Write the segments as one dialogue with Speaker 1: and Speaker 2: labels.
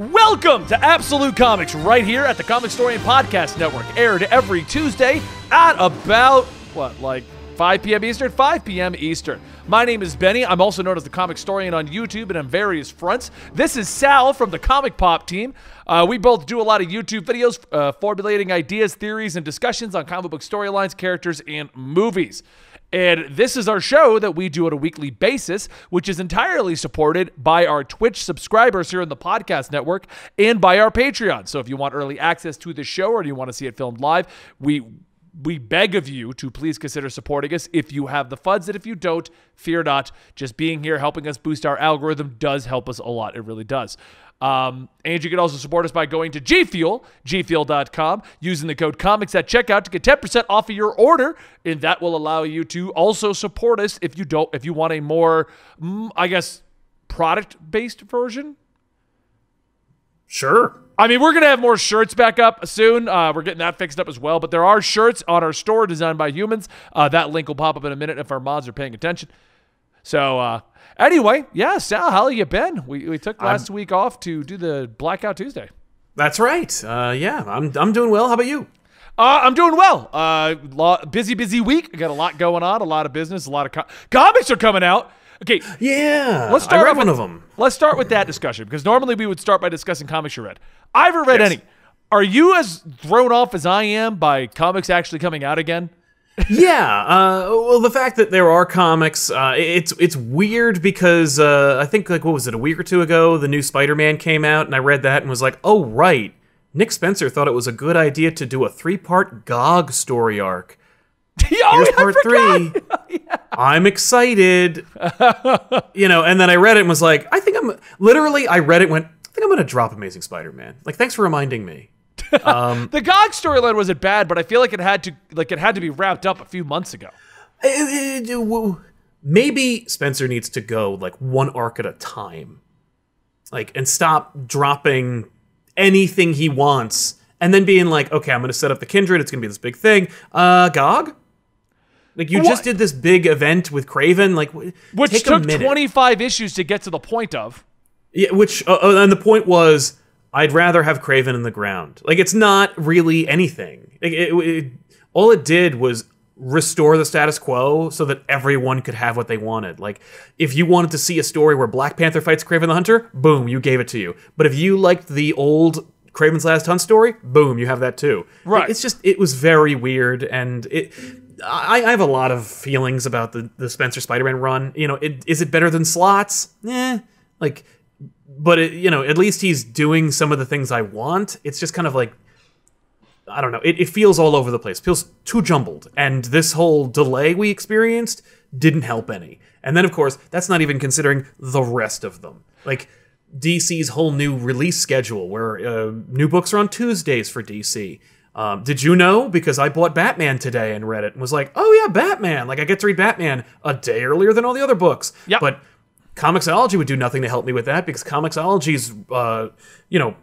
Speaker 1: Welcome to Absolute Comics right here at the Comic Historian Podcast Network, aired every Tuesday at about, what, like 5 p.m. Eastern? 5 p.m. Eastern. My name is Benny. I'm also known as the Comic Historian on YouTube and on various fronts. This is Sal from the Comic Pop team. Uh, we both do a lot of YouTube videos uh, formulating ideas, theories, and discussions on comic book storylines, characters, and movies. And this is our show that we do on a weekly basis, which is entirely supported by our Twitch subscribers here in the podcast network and by our Patreon. So if you want early access to the show or you want to see it filmed live, we we beg of you to please consider supporting us if you have the funds. And if you don't, fear not. Just being here helping us boost our algorithm does help us a lot. It really does. Um, and you can also support us by going to G Fuel, gfuel.com, using the code COMICS at checkout to get 10% off of your order. And that will allow you to also support us if you don't, if you want a more, mm, I guess, product based version.
Speaker 2: Sure.
Speaker 1: I mean, we're going to have more shirts back up soon. Uh, we're getting that fixed up as well. But there are shirts on our store designed by humans. Uh, that link will pop up in a minute if our mods are paying attention. So, uh, anyway, yeah, Sal, how you been? We, we took last I'm, week off to do the Blackout Tuesday.
Speaker 2: That's right. Uh, yeah, I'm, I'm doing well. How about you?
Speaker 1: Uh, I'm doing well. Uh, busy, busy week. I got a lot going on, a lot of business, a lot of co- comics are coming out. Okay.
Speaker 2: Yeah. Let's start I read with, one of them.
Speaker 1: Let's start with that discussion because normally we would start by discussing comics you read. I haven't read yes. any. Are you as thrown off as I am by comics actually coming out again?
Speaker 2: Yeah, uh, well, the fact that there are comics, uh, it's it's weird because uh, I think like what was it a week or two ago, the new Spider-Man came out, and I read that and was like, oh right, Nick Spencer thought it was a good idea to do a three-part GOG story arc.
Speaker 1: oh, Here's part three.
Speaker 2: yeah. I'm excited. you know, and then I read it and was like, I think I'm literally. I read it, went, I think I'm gonna drop Amazing Spider-Man. Like, thanks for reminding me.
Speaker 1: Um, the GOG storyline wasn't bad, but I feel like it had to like it had to be wrapped up a few months ago.
Speaker 2: Maybe Spencer needs to go like one arc at a time, like and stop dropping anything he wants and then being like, okay, I'm going to set up the Kindred. It's going to be this big thing. Uh, GOG. Like you what? just did this big event with Kraven, like
Speaker 1: which took 25 issues to get to the point of.
Speaker 2: Yeah, which uh, uh, and the point was I'd rather have Kraven in the ground. Like it's not really anything. Like, it, it, all it did was restore the status quo so that everyone could have what they wanted. Like if you wanted to see a story where Black Panther fights Kraven the Hunter, boom, you gave it to you. But if you liked the old Kraven's Last Hunt story, boom, you have that too.
Speaker 1: Right.
Speaker 2: It's just it was very weird and it I, I have a lot of feelings about the, the Spencer Spider-Man run. You know, it, is it better than Slott's? Eh. Like but it, you know, at least he's doing some of the things I want. It's just kind of like I don't know. It, it feels all over the place. It feels too jumbled. And this whole delay we experienced didn't help any. And then, of course, that's not even considering the rest of them. Like DC's whole new release schedule, where uh, new books are on Tuesdays for DC. Um, did you know? Because I bought Batman today and read it and was like, oh yeah, Batman. Like I get to read Batman a day earlier than all the other books.
Speaker 1: Yeah.
Speaker 2: But Comixology would do nothing to help me with that because Comixology's, uh, you know,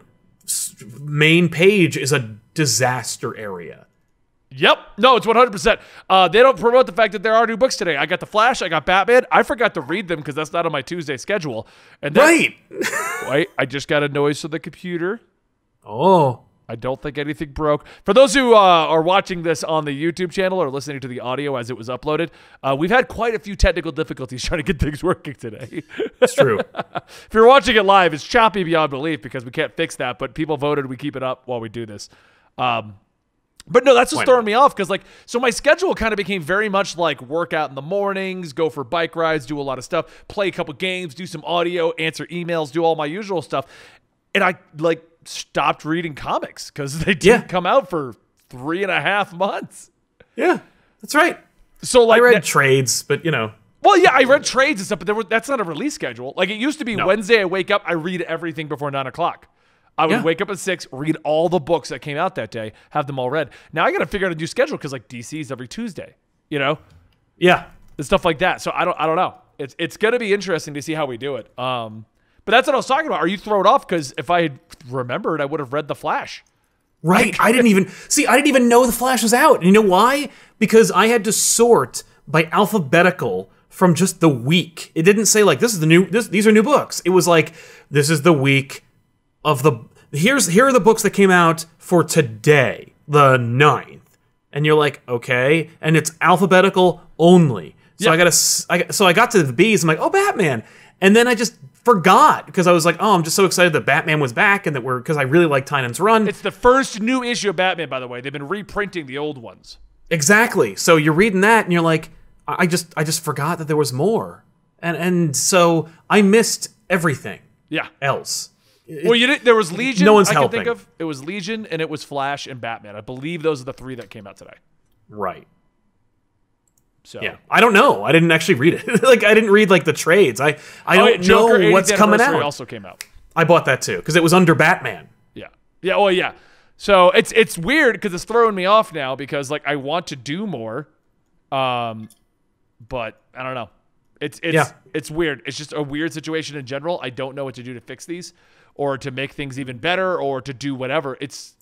Speaker 2: main page is a disaster area.
Speaker 1: Yep. No, it's 100%. Uh, they don't promote the fact that there are new books today. I got The Flash, I got Batman. I forgot to read them because that's not on my Tuesday schedule. And then,
Speaker 2: right.
Speaker 1: wait, I just got a noise from the computer.
Speaker 2: Oh.
Speaker 1: I don't think anything broke. For those who uh, are watching this on the YouTube channel or listening to the audio as it was uploaded, uh, we've had quite a few technical difficulties trying to get things working today.
Speaker 2: It's true.
Speaker 1: if you're watching it live, it's choppy beyond belief because we can't fix that, but people voted we keep it up while we do this. Um, but no, that's just throwing me off because, like, so my schedule kind of became very much like work out in the mornings, go for bike rides, do a lot of stuff, play a couple games, do some audio, answer emails, do all my usual stuff. And I, like, stopped reading comics because they didn't yeah. come out for three and a half months.
Speaker 2: Yeah, that's right.
Speaker 1: So like
Speaker 2: I read trades, but you know.
Speaker 1: Well, yeah, I read trades and stuff, but there were, that's not a release schedule. Like it used to be no. Wednesday. I wake up, I read everything before nine o'clock. I would yeah. wake up at six, read all the books that came out that day, have them all read. Now I got to figure out a new schedule because like DC's every Tuesday, you know.
Speaker 2: Yeah,
Speaker 1: and stuff like that. So I don't, I don't know. It's it's gonna be interesting to see how we do it. Um, but that's what I was talking about. Are you thrown off? Because if I had remembered, I would have read The Flash.
Speaker 2: Right. I didn't even see. I didn't even know The Flash was out. And you know why? Because I had to sort by alphabetical from just the week. It didn't say like this is the new. This, these are new books. It was like this is the week of the here's here are the books that came out for today, the 9th. And you're like, okay, and it's alphabetical only. So
Speaker 1: Yeah.
Speaker 2: I got to I, so I got to the B's. I'm like, oh, Batman, and then I just forgot because I was like, oh, I'm just so excited that Batman was back and that we're because I really like Tynion's run.
Speaker 1: It's the first new issue of Batman, by the way. They've been reprinting the old ones.
Speaker 2: Exactly. So you're reading that and you're like, I just I just forgot that there was more. And and so I missed everything
Speaker 1: Yeah.
Speaker 2: else.
Speaker 1: Well, you didn't. There was Legion.
Speaker 2: No one's
Speaker 1: I can think of. It was Legion, and it was Flash and Batman. I believe those are the three that came out today.
Speaker 2: Right.
Speaker 1: So
Speaker 2: Yeah. I don't know. I didn't actually read it. like I didn't read like the trades. I I
Speaker 1: Oh,
Speaker 2: don't
Speaker 1: Joker
Speaker 2: know what's coming out.
Speaker 1: Also came out.
Speaker 2: I bought that too because it was under Batman.
Speaker 1: Yeah. Yeah. Oh, yeah. So it's it's weird because it's throwing me off now because like I want to do more, um, but I don't know. It's it's
Speaker 2: Yeah.
Speaker 1: it's weird. It's just a weird situation in general. I don't know what to do to fix these, or to make things even better, or to do whatever. It's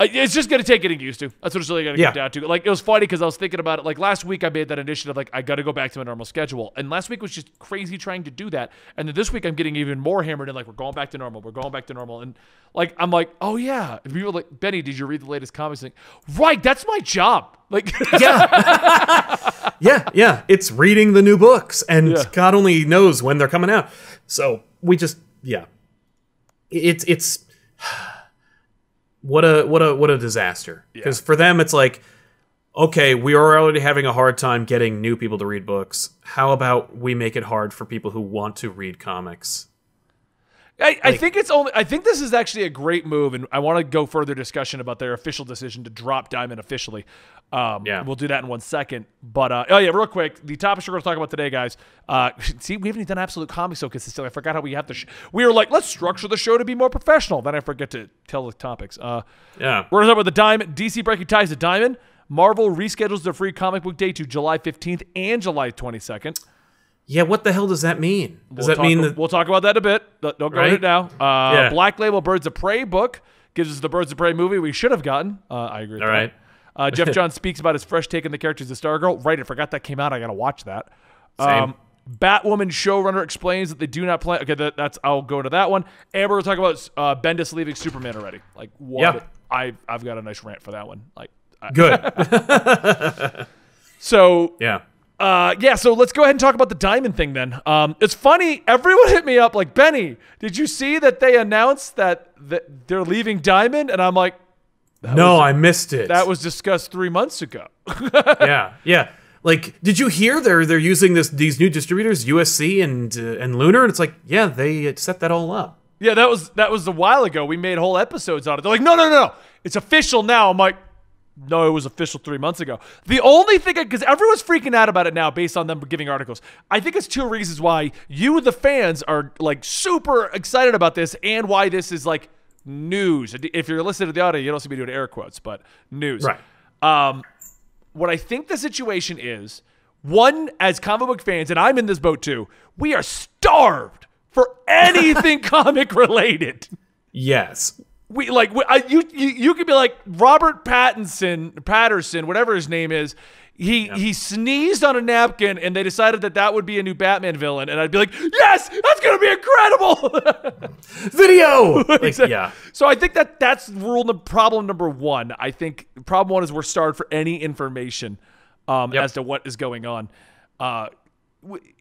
Speaker 1: Uh, it's just gonna take getting used to. That's what it's really gonna
Speaker 2: Yeah.
Speaker 1: come down to. Like it was funny because I was thinking about it. Like last week, I made that initiative. Like I got to go back to my normal schedule, and last week was just crazy trying to do that. And then this week, I'm getting even more hammered. And like we're going back to normal. We're going back to normal. And like I'm like, oh yeah. And people are like Benny, did you read the latest comics? Like, right, that's my job. Like
Speaker 2: Yeah. yeah, yeah. It's reading the new books, and
Speaker 1: Yeah.
Speaker 2: God only knows when they're coming out. So we just, yeah. It's it's what a what a what a disaster. Because for them, it's like, okay, we are already having a hard time getting new people to read books. How about we make it hard for people who want to read comics?
Speaker 1: I, I think it's only. I think this is actually a great move, and I want to go further discussion about their official decision to drop Diamond officially. Um,
Speaker 2: Yeah.
Speaker 1: we'll do that in one second. But uh, oh yeah, real quick, the topics we're going to talk about today, guys. Uh, see, we haven't even done absolute comics so consistently. I forgot how we have to. Sh- we were like, let's structure the show to be more professional. Then I forget to tell the topics. Uh,
Speaker 2: Yeah.
Speaker 1: we're going to talk about the Diamond. DC breaking ties to Diamond. Marvel reschedules their free comic book day to July 15th and July 22nd.
Speaker 2: Yeah, what the hell does that mean? Does
Speaker 1: We'll
Speaker 2: that
Speaker 1: talk,
Speaker 2: mean that
Speaker 1: we'll talk about that a bit? Don't go
Speaker 2: Right?
Speaker 1: into it now. Uh,
Speaker 2: Yeah.
Speaker 1: Black Label Birds of Prey book gives us the Birds of Prey movie we should have gotten. Uh, I agree. With
Speaker 2: All
Speaker 1: that.
Speaker 2: right.
Speaker 1: Uh, Geoff John speaks about his fresh take on the characters of Stargirl. Right, I forgot that came out. I gotta watch that.
Speaker 2: Same.
Speaker 1: Um, Batwoman showrunner explains that they do not plan. Okay, that, that's I'll go to that one. Amber we're gonna talk about uh, Bendis leaving Superman already. Like, what?
Speaker 2: Yeah.
Speaker 1: I I've got a nice rant for that one. Like,
Speaker 2: good?
Speaker 1: so
Speaker 2: yeah.
Speaker 1: Uh, yeah, so let's go ahead and talk about the diamond thing then. Um, it's funny. Everyone hit me up like, Benny, did you see that they announced that, that they're leaving Diamond? And I'm like,
Speaker 2: no, I missed it.
Speaker 1: that was discussed three months ago.
Speaker 2: yeah, yeah. Like, did you hear they're they're using this these new distributors, USC and uh, and Lunar? And it's like, yeah, they set that all up.
Speaker 1: yeah, that was that was a while ago. We made whole episodes on it. They're like, no, no, no, no, it's official now. I'm like, no, it was official three months ago. The only thing, because everyone's freaking out about it now based on them giving articles. I think it's two reasons why you, the fans, are like super excited about this and why this is like news. If you're listening to the audio, you don't see me doing air quotes, but news.
Speaker 2: Right.
Speaker 1: Um, what I think the situation is one, as comic book fans, and I'm in this boat too, we are starved for anything comic related.
Speaker 2: Yes.
Speaker 1: We like we, I, you, you. You could be like Robert Pattinson, Patterson, whatever his name is. He he sneezed on a napkin, and they decided that that would be a new Batman villain, and I'd be like, yes, that's gonna be incredible.
Speaker 2: Video. Like. Yeah.
Speaker 1: So I think that that's rule num- problem number one. I think problem one is we're starved for any information um,
Speaker 2: Yep.
Speaker 1: as to what is going on. Uh,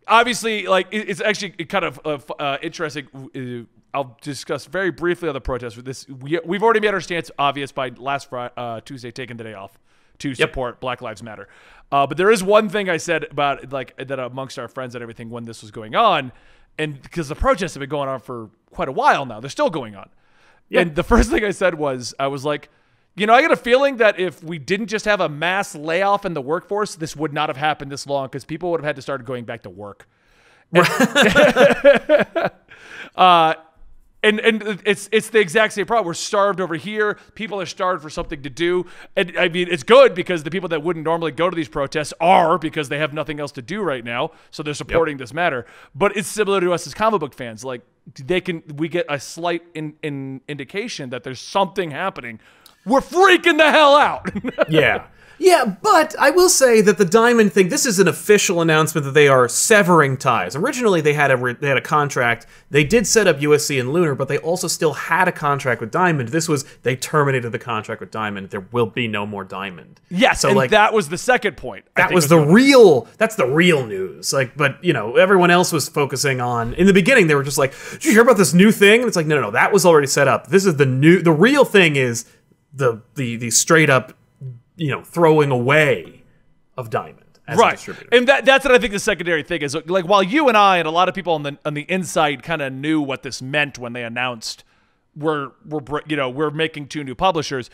Speaker 1: obviously, like it's actually kind of uh, uh, interesting. Uh, I'll discuss very briefly on the protest. With this, we, we've already made our stance obvious by last Friday, uh, Tuesday taking the day off to support Black Lives Matter. Uh, but there is one thing I said about like that amongst our friends and everything when this was going on, and because the protests have been going on for quite a while now, they're still going on. And the first thing I said was, I was like, you know, I got a feeling that if we didn't just have a mass layoff in the workforce, this would not have happened this long because people would have had to start going back to work. uh, and and it's it's the exact same problem. We're starved over here. People are starved for something to do. And I mean, it's good because the people that wouldn't normally go to these protests are because they have nothing else to do right now. So they're supporting this matter. But it's similar to us as comic book fans. Like they can we get a slight in, in indication that there's something happening. We're freaking the hell out.
Speaker 2: Yeah. Yeah, but I will say that the Diamond thing. This is an official announcement that they are severing ties. Originally, they had a re- they had a contract. They did set up USC and Lunar, but they also still had a contract with Diamond. This was they terminated the contract with Diamond. There will be no more Diamond.
Speaker 1: Yes,
Speaker 2: So,
Speaker 1: and
Speaker 2: like-
Speaker 1: that was the second point. I
Speaker 2: That
Speaker 1: think
Speaker 2: was the real. That's the real news. Like, but you know, everyone else was focusing on. In the beginning, they were just like, "Did you hear about this new thing?" And it's like, no, no, no, that was already set up. This is the new. The real thing is the the the straight up, you know, throwing away of Diamond as a
Speaker 1: right,
Speaker 2: distributor.
Speaker 1: and that that's what I think the secondary thing is. Like while you and I and a lot of people on the on the inside kind of knew what this meant when they announced we're we're you know we're making two new publishers.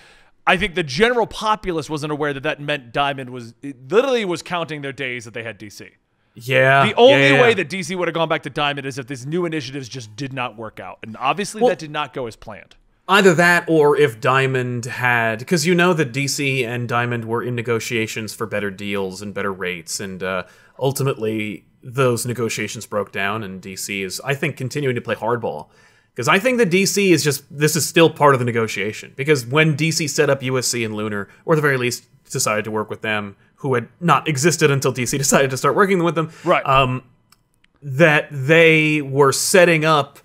Speaker 1: I think the general populace wasn't aware that that meant Diamond was literally was counting their days that they had DC.
Speaker 2: yeah,
Speaker 1: The only
Speaker 2: yeah, yeah.
Speaker 1: way that DC would have gone back to Diamond is if these new initiatives just did not work out, and obviously that did not go as planned.
Speaker 2: Either that or if Diamond had, because you know that DC and Diamond were in negotiations for better deals and better rates, and uh, ultimately those negotiations broke down, and DC is, I think, continuing to play hardball. Because I think that DC is just, this is still part of the negotiation. Because when DC set up USC and Lunar, or at the very least decided to work with them, who had not existed until DC decided to start working with them,
Speaker 1: Right.
Speaker 2: um, that they were setting up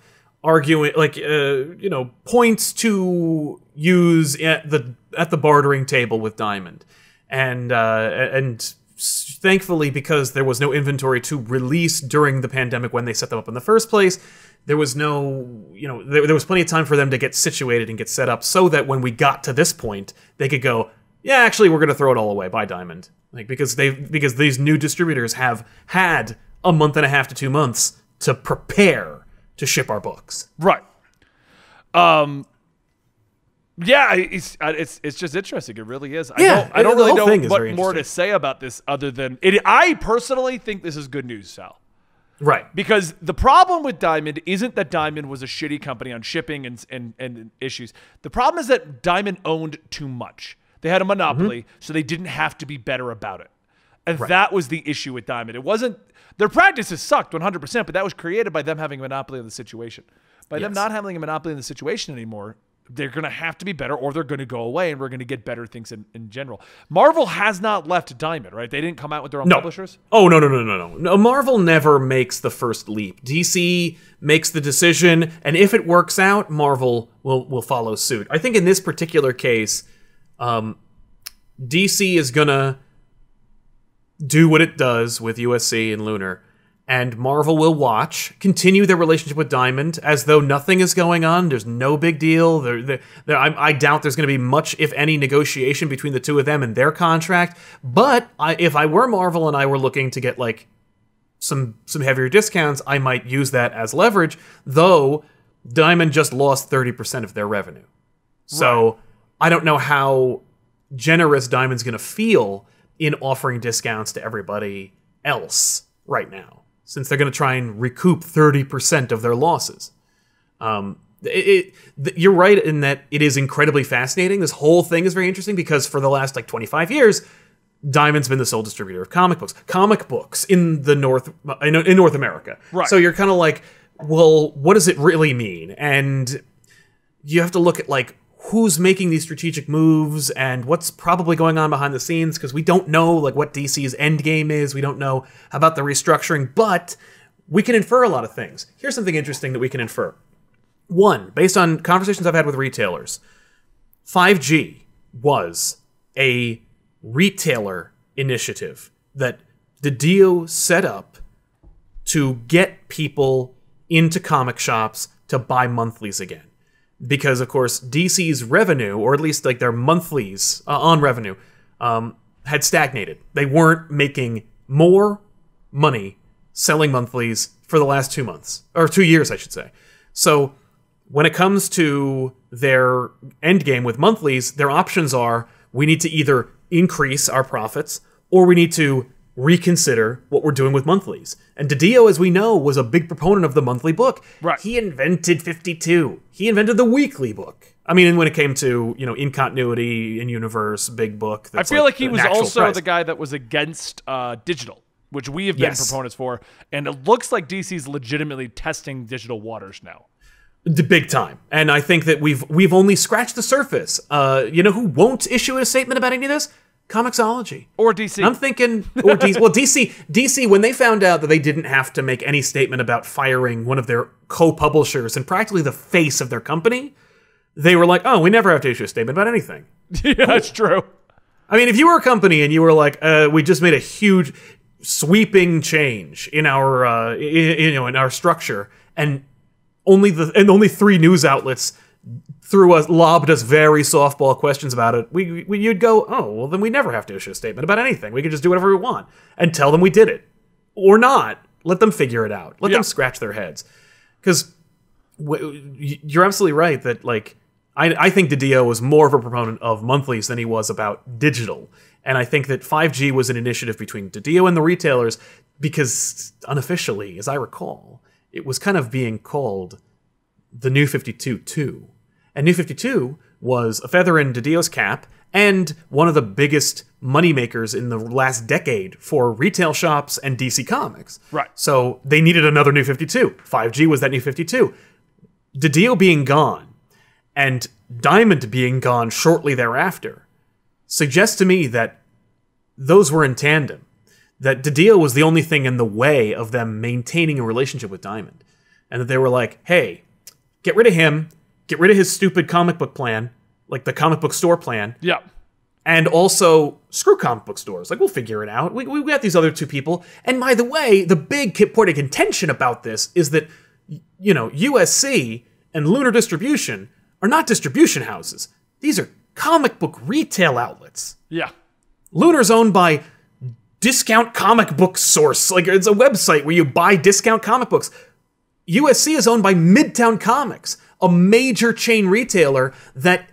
Speaker 2: arguing like uh, you know points to use at the at the bartering table with diamond. And uh, and thankfully because there was no inventory to release during the pandemic when they set them up in the first place there was no you know there, there was plenty of time for them to get situated and get set up so that when we got to this point they could go yeah actually we're going to throw it all away. By diamond. Like because they because these new distributors have had a month and a half to two months to prepare to ship our books
Speaker 1: Right. Um. Yeah, it's it's it's just interesting. It really is. I
Speaker 2: Yeah,
Speaker 1: don't, I don't really know what more to say about this other than it. I personally think this is good news, Sal.
Speaker 2: right
Speaker 1: Because the problem with Diamond isn't that Diamond was a shitty company on shipping and, and, and issues. The problem is that Diamond owned too much. They had a monopoly,
Speaker 2: Mm-hmm.
Speaker 1: so they didn't have to be better about it. And that was the issue with Diamond. It wasn't their practices sucked 100%, but that was created by them having a monopoly of the situation. By them not having a monopoly in the situation anymore, they're going to have to be better or they're going to go away and we're going to get better things in, in general. Marvel has not left Diamond, right? They didn't come out with their own
Speaker 2: no.
Speaker 1: publishers.
Speaker 2: Oh no no no no no no! Marvel never makes the first leap. DC makes the decision, and if it works out, Marvel will will follow suit. I think in this particular case, um, DC is gonna do what it does with USC and Lunar, and Marvel will watch, continue their relationship with Diamond as though nothing is going on. There's no big deal. There, there, there, I, I doubt there's going to be much, if any, negotiation between the two of them and their contract. But I, if I were Marvel and I were looking to get like some some heavier discounts, I might use that as leverage. Though Diamond just lost thirty percent of their revenue, so I don't know how generous Diamond's going to feel in offering discounts to everybody else right now, since they're going to try and recoup 30% of their losses. Um, it, it, you're right in that it is incredibly fascinating. This whole thing is very interesting because for the last like 25 years, Diamond's been the sole distributor of comic books. Comic books in the North in, in North America.
Speaker 1: Right.
Speaker 2: So you're kind of like, well, what does it really mean? And you have to look at like who's making these strategic moves and what's probably going on behind the scenes because we don't know like what DC's end game is. We don't know about the restructuring, but we can infer a lot of things. Here's something interesting that we can infer. One, based on conversations I've had with retailers, 5G was a retailer initiative that Didio set up to get people into comic shops to buy monthlies again. Because of course DC's revenue, or at least like their monthlies uh, on revenue, um, had stagnated. They weren't making more money selling monthlies for the last two months or two years, I should say. So when it comes to their end game with monthlies, their options are we need to either increase our profits or we need to reconsider what we're doing with monthlies. And Didio, as we know, was a big proponent of the monthly book.
Speaker 1: Right.
Speaker 2: He invented 52. He invented the weekly book. I mean, when it came to, you know, in continuity, in universe, big book.
Speaker 1: I feel like, he was also
Speaker 2: price.
Speaker 1: the guy that was against uh, digital, which we have been
Speaker 2: Yes.
Speaker 1: proponents for, and it looks like DC's legitimately testing digital waters now.
Speaker 2: The big time. And I think that we've we've only scratched the surface. Uh, you know who won't issue a statement about any of this? Comixology.
Speaker 1: Or DC.
Speaker 2: I'm thinking, or DC, well, DC, DC, when they found out that they didn't have to make any statement about firing one of their co-publishers and practically the face of their company, they were like, "Oh, we never have to issue a statement about anything."
Speaker 1: yeah, that's true.
Speaker 2: I mean, if you were a company and you were like, uh, "We just made a huge, sweeping change in our, uh, i- you know, in our structure," and only the and only three news outlets threw us lobbed us very softball questions about it, we, we you'd go, oh well, then we never have to issue a statement about anything. We could just do whatever we want and tell them we did it, or not. Let them figure it out. Let
Speaker 1: Yeah.
Speaker 2: them scratch their heads, because you're absolutely right that like I, I think Didio was more of a proponent of monthlies than he was about digital. And I think that 5G was an initiative between Didio and the retailers because unofficially, as I recall, it was kind of being called the New 52 2. And New 52 was a feather in Didio's cap and one of the biggest moneymakers in the last decade for retail shops and DC Comics.
Speaker 1: Right.
Speaker 2: So they needed another New 52. 5G was that New 52. Didio being gone and Diamond being gone shortly thereafter suggests to me that those were in tandem. That Didio was the only thing in the way of them maintaining a relationship with Diamond. And that they were like, hey, get rid of him, get rid of his stupid comic book plan, like the comic book store plan,
Speaker 1: Yeah.
Speaker 2: and also screw comic book stores. Like, we'll figure it out. We, we got these other two people. And by the way, the big point of contention about this is that, you know, USC and Lunar Distribution are not distribution houses. These are comic book retail outlets.
Speaker 1: Yeah.
Speaker 2: Lunar's owned by Discount Comic Book Source. Like, it's a website where you buy discount comic books. USC is owned by Midtown Comics, a major chain retailer that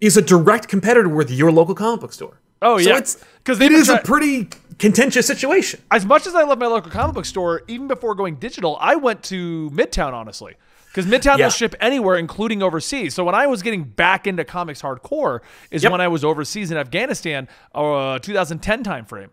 Speaker 2: is a direct competitor with your local comic book store.
Speaker 1: Oh,
Speaker 2: So
Speaker 1: yeah.
Speaker 2: it's
Speaker 1: 'Cause
Speaker 2: it is a pretty contentious situation.
Speaker 1: As much as I love my local comic book store, even before going digital, I went to Midtown, honestly. Because Midtown
Speaker 2: Yeah.
Speaker 1: will ship anywhere, including overseas. So when I was getting back into comics hardcore, is
Speaker 2: Yep.
Speaker 1: when I was overseas in Afghanistan, uh, 2010 timeframe.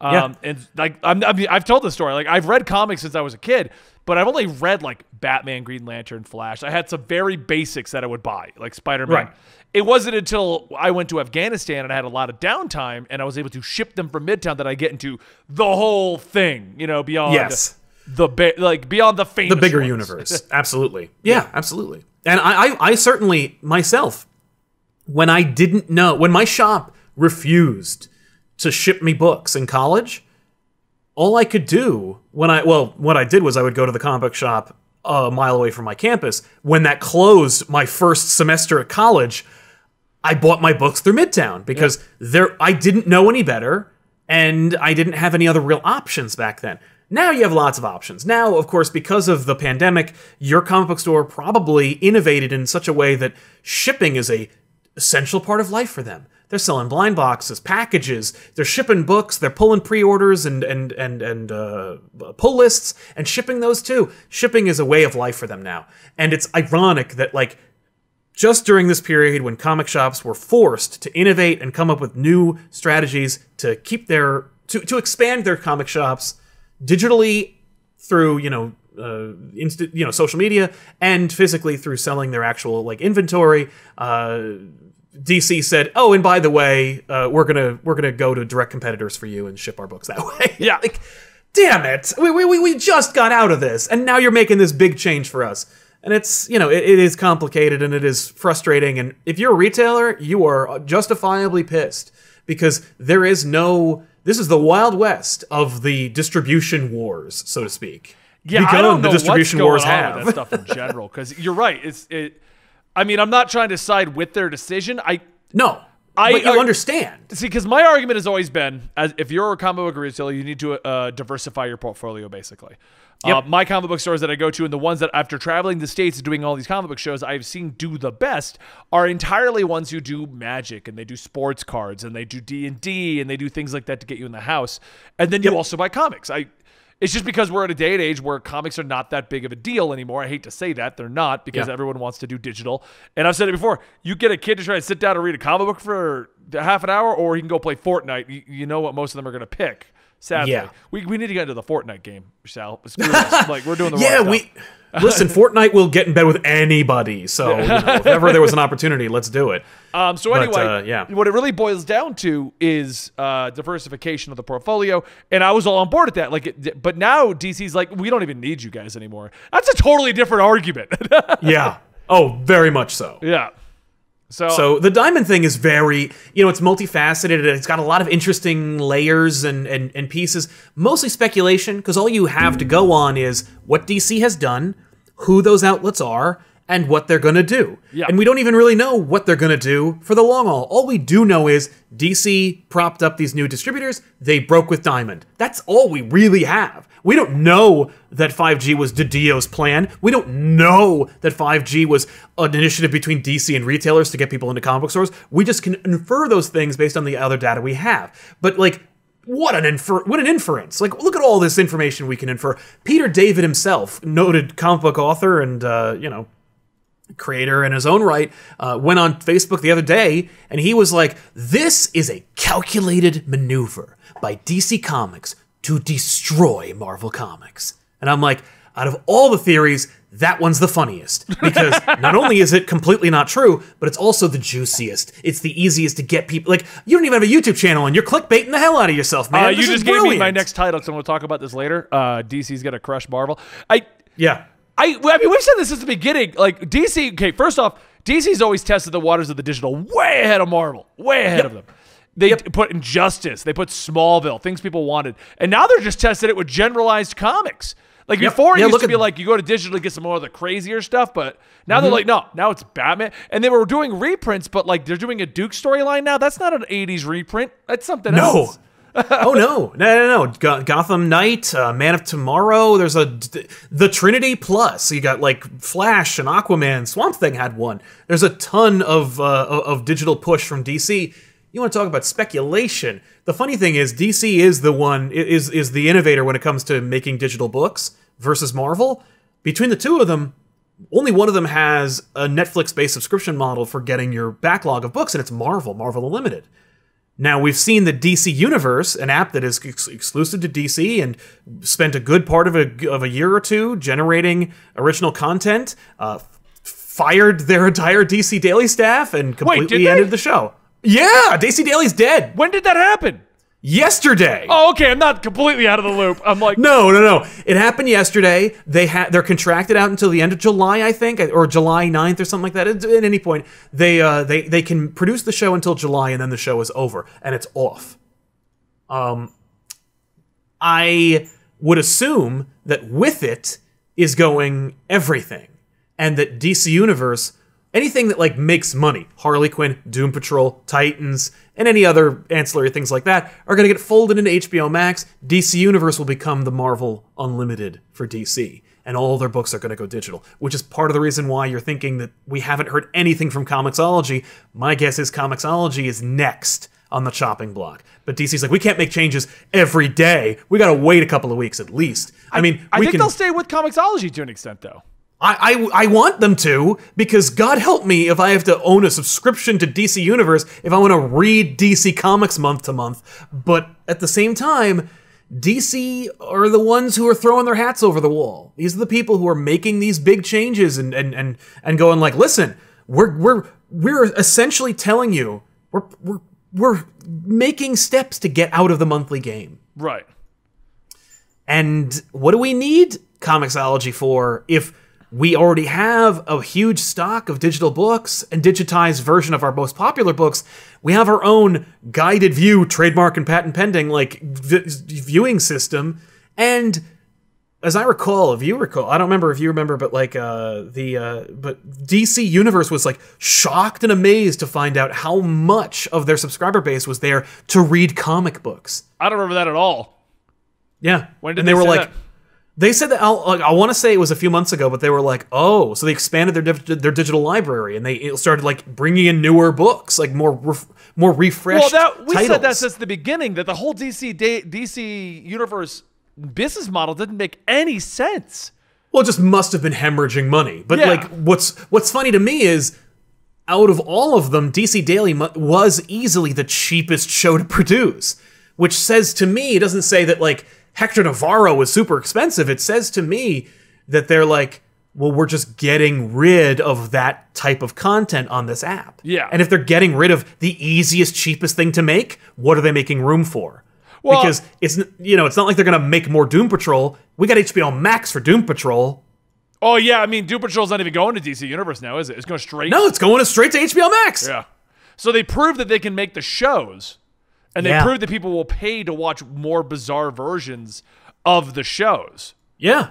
Speaker 1: Um,
Speaker 2: Yeah.
Speaker 1: And like I'm, I mean, I've told this story. Like I've read comics since I was a kid, but I've only read like Batman, Green Lantern, Flash. I had some very basics that I would buy, like Spider Man.
Speaker 2: Right.
Speaker 1: It wasn't until I went to Afghanistan and I had a lot of downtime and I was able to ship them from Midtown that I get into the whole thing, you know, beyond
Speaker 2: Yes.
Speaker 1: the ba- like beyond the famous
Speaker 2: The bigger
Speaker 1: ones.
Speaker 2: universe. absolutely. Yeah, absolutely. And I, I, I certainly myself, when I didn't know, when my shop refused to ship me books in college, all I could do when I well, what I did was I would go to the comic book shop a mile away from my campus. When that closed my first semester at college, I bought my books through Midtown because there I didn't know any better and I didn't have any other real options back then. Now you have lots of options. Now, of course, because of the pandemic, your comic book store probably innovated in such a way that shipping is a essential part of life for them. They're selling blind boxes, packages. They're shipping books. They're pulling pre-orders and and and and uh, pull lists and shipping those too. Shipping is a way of life for them now, and it's ironic that like just during this period when comic shops were forced to innovate and come up with new strategies to keep their to, to expand their comic shops digitally through you know uh, insta- you know social media and physically through selling their actual like inventory uh, DC said, "Oh, and by the way, uh, we're gonna we're gonna go to direct competitors for you and ship our books that way."
Speaker 1: Yeah.
Speaker 2: like, damn it, we, we we just got out of this, and now you're making this big change for us. And it's you know it, it is complicated and it is frustrating. And if you're a retailer, you are justifiably pissed because there is no. This is the wild west of the distribution wars, so to speak.
Speaker 1: Yeah, I don't know
Speaker 2: the distribution
Speaker 1: what's going
Speaker 2: wars
Speaker 1: on
Speaker 2: have.
Speaker 1: with that stuff in general. Because you're right. It's it. I mean, I'm not trying to side with their decision. I
Speaker 2: no,
Speaker 1: I-
Speaker 2: but you
Speaker 1: I-
Speaker 2: understand.
Speaker 1: See, because my argument has always been, as if you're a comic book retailer, you need to uh, diversify your portfolio, basically. Uh, my comic book stores that I go to, and the ones that after traveling the states and doing all these comic book shows, I've seen do the best are entirely ones who do magic and they do sports cards and they do D and D and they do things like that to get you in the house. And then you also buy comics. I. It's just because we're at a day and age where comics are not that big of a deal anymore. I hate to say that they're not because
Speaker 2: Yeah.
Speaker 1: everyone wants to do digital. And I've said it before: you get a kid to try to sit down and read a comic book for half an hour, or he can go play Fortnite. You, you know what most of them are going to pick. Sadly,
Speaker 2: Yeah.
Speaker 1: we, we need to get into the Fortnite game, Sal. Like we're doing the
Speaker 2: Yeah, we
Speaker 1: stuff.
Speaker 2: listen. Fortnite will get in bed with anybody. So you know, if ever there was an opportunity, let's do it.
Speaker 1: Um, so
Speaker 2: But,
Speaker 1: anyway,
Speaker 2: uh, yeah.
Speaker 1: what it really boils down to is uh, diversification of the portfolio, and I was all on board at that. Like, it, but now DC's like, we don't even need you guys anymore. That's a totally different argument.
Speaker 2: Yeah. Oh, very much so.
Speaker 1: yeah. So,
Speaker 2: So the diamond thing is very, you know, it's multifaceted. It's got a lot of interesting layers and and, and pieces. Mostly speculation because all you have to go on is what DC has done, who those outlets are, and what they're gonna do.
Speaker 1: Yeah.
Speaker 2: And we don't even really know what they're gonna do for the long haul. All we do know is DC propped up these new distributors. They broke with Diamond. That's all we really have. We don't know that 5G was Didio's plan. We don't know that 5G was an initiative between DC and retailers to get people into comic book stores. We just can infer those things based on the other data we have. But like what an infer- what an inference. Like look at all this information we can infer. Peter David himself, noted comic book author and uh, you know, creator in his own right, uh, went on Facebook the other day and he was like, This is a calculated maneuver by DC Comics to destroy Marvel Comics. And I'm like, out of all the theories, that one's the funniest because not only is it completely not true, but it's also the juiciest. It's the easiest to get people. Like you don't even have a YouTube channel, and you're clickbaiting the hell out of yourself, man.
Speaker 1: uh, you just gave me my next title, so we'll talk about this later. Uh, DC's gonna crush Marvel. I
Speaker 2: Yeah,
Speaker 1: I, I mean, we've said this since the beginning. Like DC, okay, first off, DC's always tested the waters of the digital way ahead of Marvel, way ahead of them. They put Injustice, they put Smallville, things people wanted, and now they're just testing it with generalized comics. Like
Speaker 2: Yep.
Speaker 1: before, it
Speaker 2: Yeah,
Speaker 1: used
Speaker 2: look
Speaker 1: to be like you go to digital to get some more of the crazier stuff, but now they're
Speaker 2: Mm-hmm.
Speaker 1: like, no, now it's Batman, and they were doing reprints, but like they're doing a Duke storyline now. That's not an '80s reprint. That's something
Speaker 2: No.
Speaker 1: else.
Speaker 2: Oh no, no, no, no! Go- Gotham Knight, uh, Man of Tomorrow. There's a the Trinity Plus. You got like Flash and Aquaman. Swamp Thing had one. There's a ton of uh, of digital push from DC. You want to talk about speculation? The funny thing is, DC is the one is is the innovator when it comes to making digital books versus Marvel. Between the two of them, only one of them has a Netflix-based subscription model for getting your backlog of books, and it's Marvel, Marvel Unlimited. Now we've seen the DC Universe, an app that is ex- exclusive to DC, and spent a good part of a of a year or two generating original content. Uh, fired their entire DC Daily staff and completely
Speaker 1: they?
Speaker 2: ended the show. Yeah, DC Daily's dead
Speaker 1: When did that happen?
Speaker 2: Yesterday.
Speaker 1: Oh, okay, I'm not completely out of the loop. I'm like,
Speaker 2: No, no, no. It happened yesterday. They had they're contracted out until the end of July, I think, or July 9th or something like that. At, at any point, they uh they they can produce the show until July and then the show is over and it's off. Um I would assume that with it is going everything and that DC Universe anything that like makes money, Harley Quinn, Doom Patrol, Titans, and any other ancillary things like that are going to get folded into HBO Max. DC Universe will become the Marvel Unlimited for DC. And all their books are going to go digital, which is part of the reason why you're thinking that we haven't heard anything from Comixology. My guess is Comixology is next on the chopping block. But DC's like, we can't make changes every day. We got to wait a couple of weeks at least. I, mean,
Speaker 1: I think
Speaker 2: can.
Speaker 1: they'll stay with Comixology to an extent, though.
Speaker 2: I, I I want them to because God help me if I have to own a subscription to DC Universe if I want to read DC Comics month to month. But at the same time, DC are the ones who are throwing their hats over the wall. These are the people who are making these big changes and and and, and going like, listen, we're we're we're essentially telling you we're we're we're making steps to get out of the monthly game.
Speaker 1: Right.
Speaker 2: And what do we need Comixology for if we already have a huge stock of digital books and digitized version of our most popular books? We have our own guided view, trademark and patent pending, like v- viewing system. And as I recall, if you recall, I don't remember if you remember, but like uh, the uh, but DC Universe was like shocked and amazed to find out how much of their subscriber base was there to read comic books.
Speaker 1: I don't remember that at all.
Speaker 2: Yeah,
Speaker 1: When did
Speaker 2: and
Speaker 1: they
Speaker 2: they, were
Speaker 1: say
Speaker 2: like,
Speaker 1: that?
Speaker 2: They said that I'll, like, I want to say it was a few months ago, but they were like, oh, so they expanded their div- their digital library and they started like bringing in newer books, like more ref- more refreshed."
Speaker 1: Well, that we said that since the beginning that the whole DC da- DC universe business model didn't make any sense.
Speaker 2: Well, it just must have been hemorrhaging money. But
Speaker 1: Yeah.
Speaker 2: like, what's what's funny to me is, out of all of them, DC Daily was easily the cheapest show to produce. which says to me, it doesn't say that like Hector Navarro was super expensive. It says to me that they're like, well, we're just getting rid of that type of content on this app.
Speaker 1: Yeah.
Speaker 2: And if they're getting rid of the easiest, cheapest thing to make, what are they making room for?
Speaker 1: Well-
Speaker 2: because it's you know it's not like they're gonna make more Doom Patrol. We got HBO Max for Doom Patrol.
Speaker 1: Oh yeah, I mean, Doom Patrol's not even going to DC Universe now, is it? It's going straight.
Speaker 2: No, it's going straight to HBO Max.
Speaker 1: Yeah. So they prove that they can make the shows, and they
Speaker 2: Yeah.
Speaker 1: proved that people will pay to watch more bizarre versions of the shows.
Speaker 2: Yeah.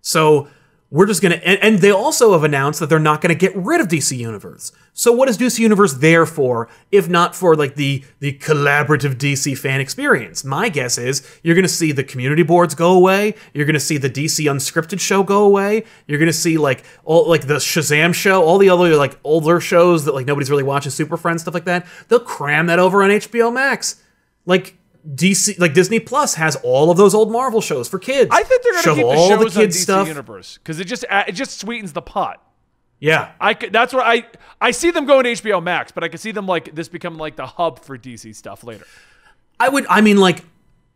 Speaker 2: So we're just gonna, and, and they also have announced that they're not gonna get rid of DC Universe. So what is DC Universe there for, if not for like the the collaborative DC fan experience? My guess is you're gonna see the community boards go away. You're gonna see the DC unscripted show go away. You're gonna see like all like the Shazam show, all the other like older shows that like nobody's really watching, Super Friends stuff like that. They'll cram that over on HBO Max. Like DC, like Disney Plus has all of those old Marvel shows for kids.
Speaker 1: I think they're going to
Speaker 2: Shove
Speaker 1: keep the
Speaker 2: all
Speaker 1: shows on
Speaker 2: kids
Speaker 1: DC
Speaker 2: stuff.
Speaker 1: Universe because it just it just sweetens the pot.
Speaker 2: Yeah,
Speaker 1: I could, that's where I I see them going to HBO Max, but I could see them like this becoming like the hub for DC stuff later.
Speaker 2: I would. I mean, like,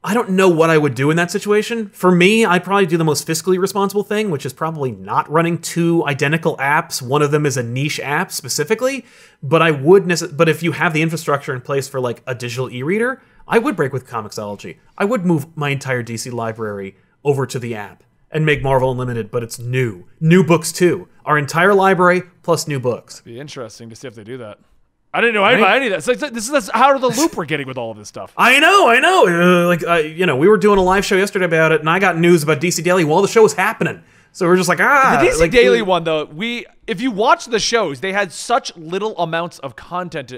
Speaker 2: I don't know what I would do in that situation. For me, I'd probably do the most fiscally responsible thing, which is probably not running two identical apps. One of them is a niche app specifically, but I would. Nece- but if you have the infrastructure in place for like a digital e-reader, I would break with Comixology. I would move my entire DC library over to the app and make Marvel Unlimited, but it's new, new books too. Our entire library plus new books.
Speaker 1: Be interesting to see if they do that. I didn't know
Speaker 2: Right.
Speaker 1: about any of that. So this is of the loop we're getting with all of this stuff.
Speaker 2: I know, I know. Uh, like, uh, you know, we were doing a live show yesterday about it, and I got news about DC Daily while the show was happening. So we're just like, ah,
Speaker 1: The DC
Speaker 2: like,
Speaker 1: Daily one though, we if you watch the shows, they had such little amounts of content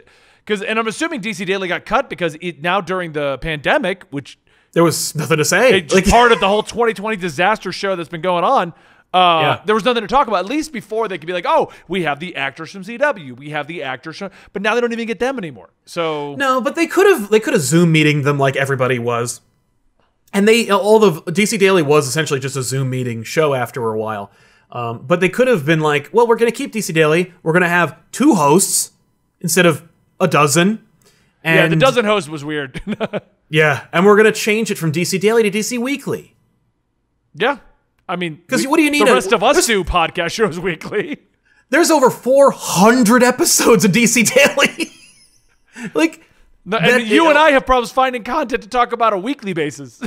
Speaker 1: because and I'm assuming DC Daily got cut because it now during the pandemic, which
Speaker 2: There was nothing to say.
Speaker 1: it's
Speaker 2: Like,
Speaker 1: part of the whole 2020 disaster show that's been going on. Uh,
Speaker 2: Yeah.
Speaker 1: There was nothing to talk about. At least before they could be like, oh, we have the actors from CW, we have the actors from, but now they don't even get them anymore. So
Speaker 2: no, but they could have they could have Zoom meeting them like everybody was, and they all the DC Daily was essentially just a Zoom meeting show after a while. Um, but they could have been like, well, we're going to keep DC Daily. We're going to have two hosts instead of a dozen. And
Speaker 1: yeah, the dozen host was weird.
Speaker 2: Yeah, and we're going to change it from DC Daily to DC Weekly.
Speaker 1: yeah, I mean, because
Speaker 2: what do you need
Speaker 1: The
Speaker 2: a-
Speaker 1: rest of us do podcast shows weekly.
Speaker 2: There's over 400 episodes of DC Daily. like,
Speaker 1: No,
Speaker 2: That-
Speaker 1: and you and I have problems finding content to talk about a weekly basis.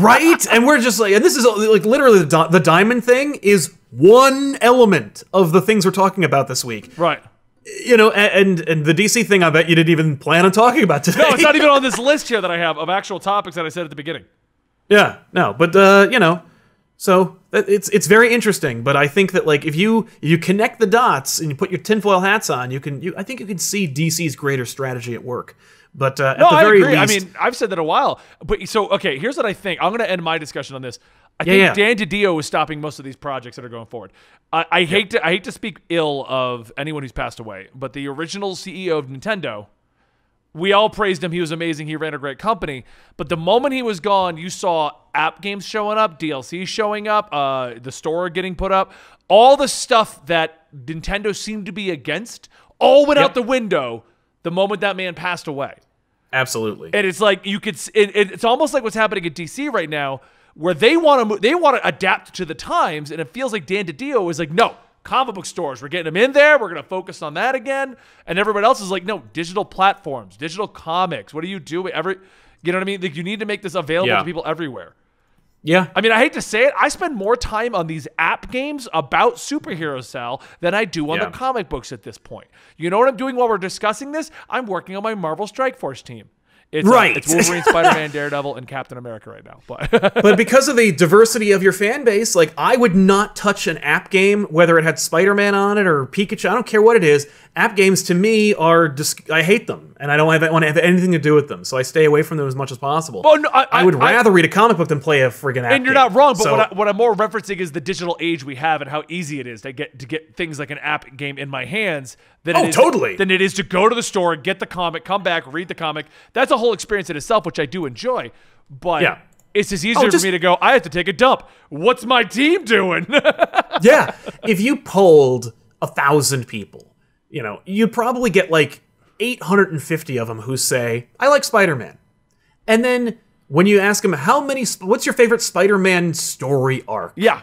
Speaker 2: right? And we're just like, and this is like literally the, the diamond thing is one element of the things we're talking about this week.
Speaker 1: right.
Speaker 2: You know, and and the DC thing, I bet you didn't even plan on talking about today.
Speaker 1: No, it's not even on this list here that I have of actual topics that I said at the beginning.
Speaker 2: Yeah, no, but uh, you know, so it's it's very interesting. But I think that like if you if you connect the dots and you put your tinfoil hats on, you can you I think you can see DC's greater strategy at work. But uh,
Speaker 1: No,
Speaker 2: at the
Speaker 1: I
Speaker 2: very
Speaker 1: agree.
Speaker 2: least,
Speaker 1: I mean, I've said that a while. But so, okay, here's what I think. I'm going to end my discussion on this. I
Speaker 2: Yeah,
Speaker 1: think
Speaker 2: yeah.
Speaker 1: Dan DiDio is stopping most of these projects that are going forward. I, I hate to I hate to speak ill of anyone who's passed away, but the original CEO of Nintendo, we all praised him. He was amazing. He ran a great company. But the moment he was gone, you saw app games showing up, DLC showing up, uh, the store getting put up, all the stuff that Nintendo seemed to be against, all went
Speaker 2: Yep.
Speaker 1: out the window the moment that man passed away.
Speaker 2: absolutely.
Speaker 1: And it's like you could. It, it, it's almost like what's happening at DC right now, where they want to. They want to adapt to the times, and it feels like Dan DiDio is like, no, comic book stores. We're getting them in there. We're going to focus on that again. And everybody else is like, no, digital platforms, digital comics. What do you do? Every, you know what I mean? Like you need to make this available
Speaker 2: Yeah.
Speaker 1: to people everywhere.
Speaker 2: yeah,
Speaker 1: I mean, I hate to say it, I spend more time on these app games about superhero Sal than I do on
Speaker 2: Yeah.
Speaker 1: the comic books at this point. You know what I'm doing while we're discussing this? I'm working on my Marvel Strike Force team. It's, uh,
Speaker 2: Right.
Speaker 1: it's Wolverine, Spider-Man, Daredevil, and Captain America right now. But
Speaker 2: but because of the diversity of your fan base, like I would not touch an app game, whether it had Spider-Man on it or Pikachu. I don't care what it is. App games to me are just I hate them, and I don't have, want to have anything to do with them. So I stay away from them as much as possible.
Speaker 1: Well, no, I-
Speaker 2: I, would
Speaker 1: I-
Speaker 2: rather read a comic book than play a friggin' app.
Speaker 1: and you're
Speaker 2: game.
Speaker 1: not wrong. But
Speaker 2: So-
Speaker 1: what, I, what I'm more referencing is the digital age we have and how easy it is to get to get things like an app game in my hands. Than
Speaker 2: Oh,
Speaker 1: it is,
Speaker 2: totally.
Speaker 1: Than it is to go to the store, get the comic, come back, read the comic. That's a whole experience in itself, which I do enjoy. But
Speaker 2: Yeah.
Speaker 1: it's just easier oh,
Speaker 2: just-
Speaker 1: for me to go. I have to take a dump. What's my team doing?
Speaker 2: yeah, if you polled a thousand people, you know, you'd probably get like 850 of them who say, "I like Spider-Man," And then when you ask them, how many, what's your favorite Spider-Man story arc?
Speaker 1: Yeah.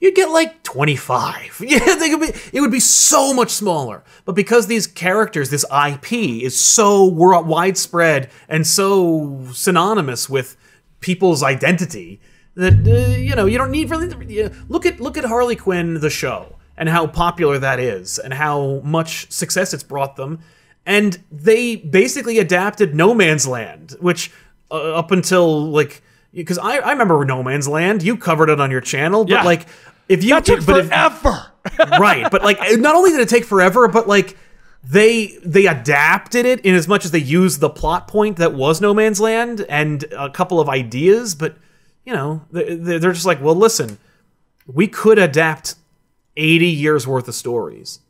Speaker 2: You'd get like 25. Yeah, they could be, it would be so much smaller. But because these characters, this IP, is so widespread and so synonymous with people's identity, that uh, you know you don't need really. You know, look at look at Harley Quinn the show and how popular that is and how much success it's brought them. And they basically adapted No Man's Land, which uh, up until like because I, I remember No Man's Land, you covered it on your channel, but
Speaker 1: Yeah.
Speaker 2: like if you
Speaker 1: That took
Speaker 2: but if-
Speaker 1: forever.
Speaker 2: right, but like not only did it take forever, but like they they adapted it in as much as they used the plot point that was No Man's Land and a couple of ideas, but you know they- they- they're just like, well, listen, we could adapt eighty years worth of stories.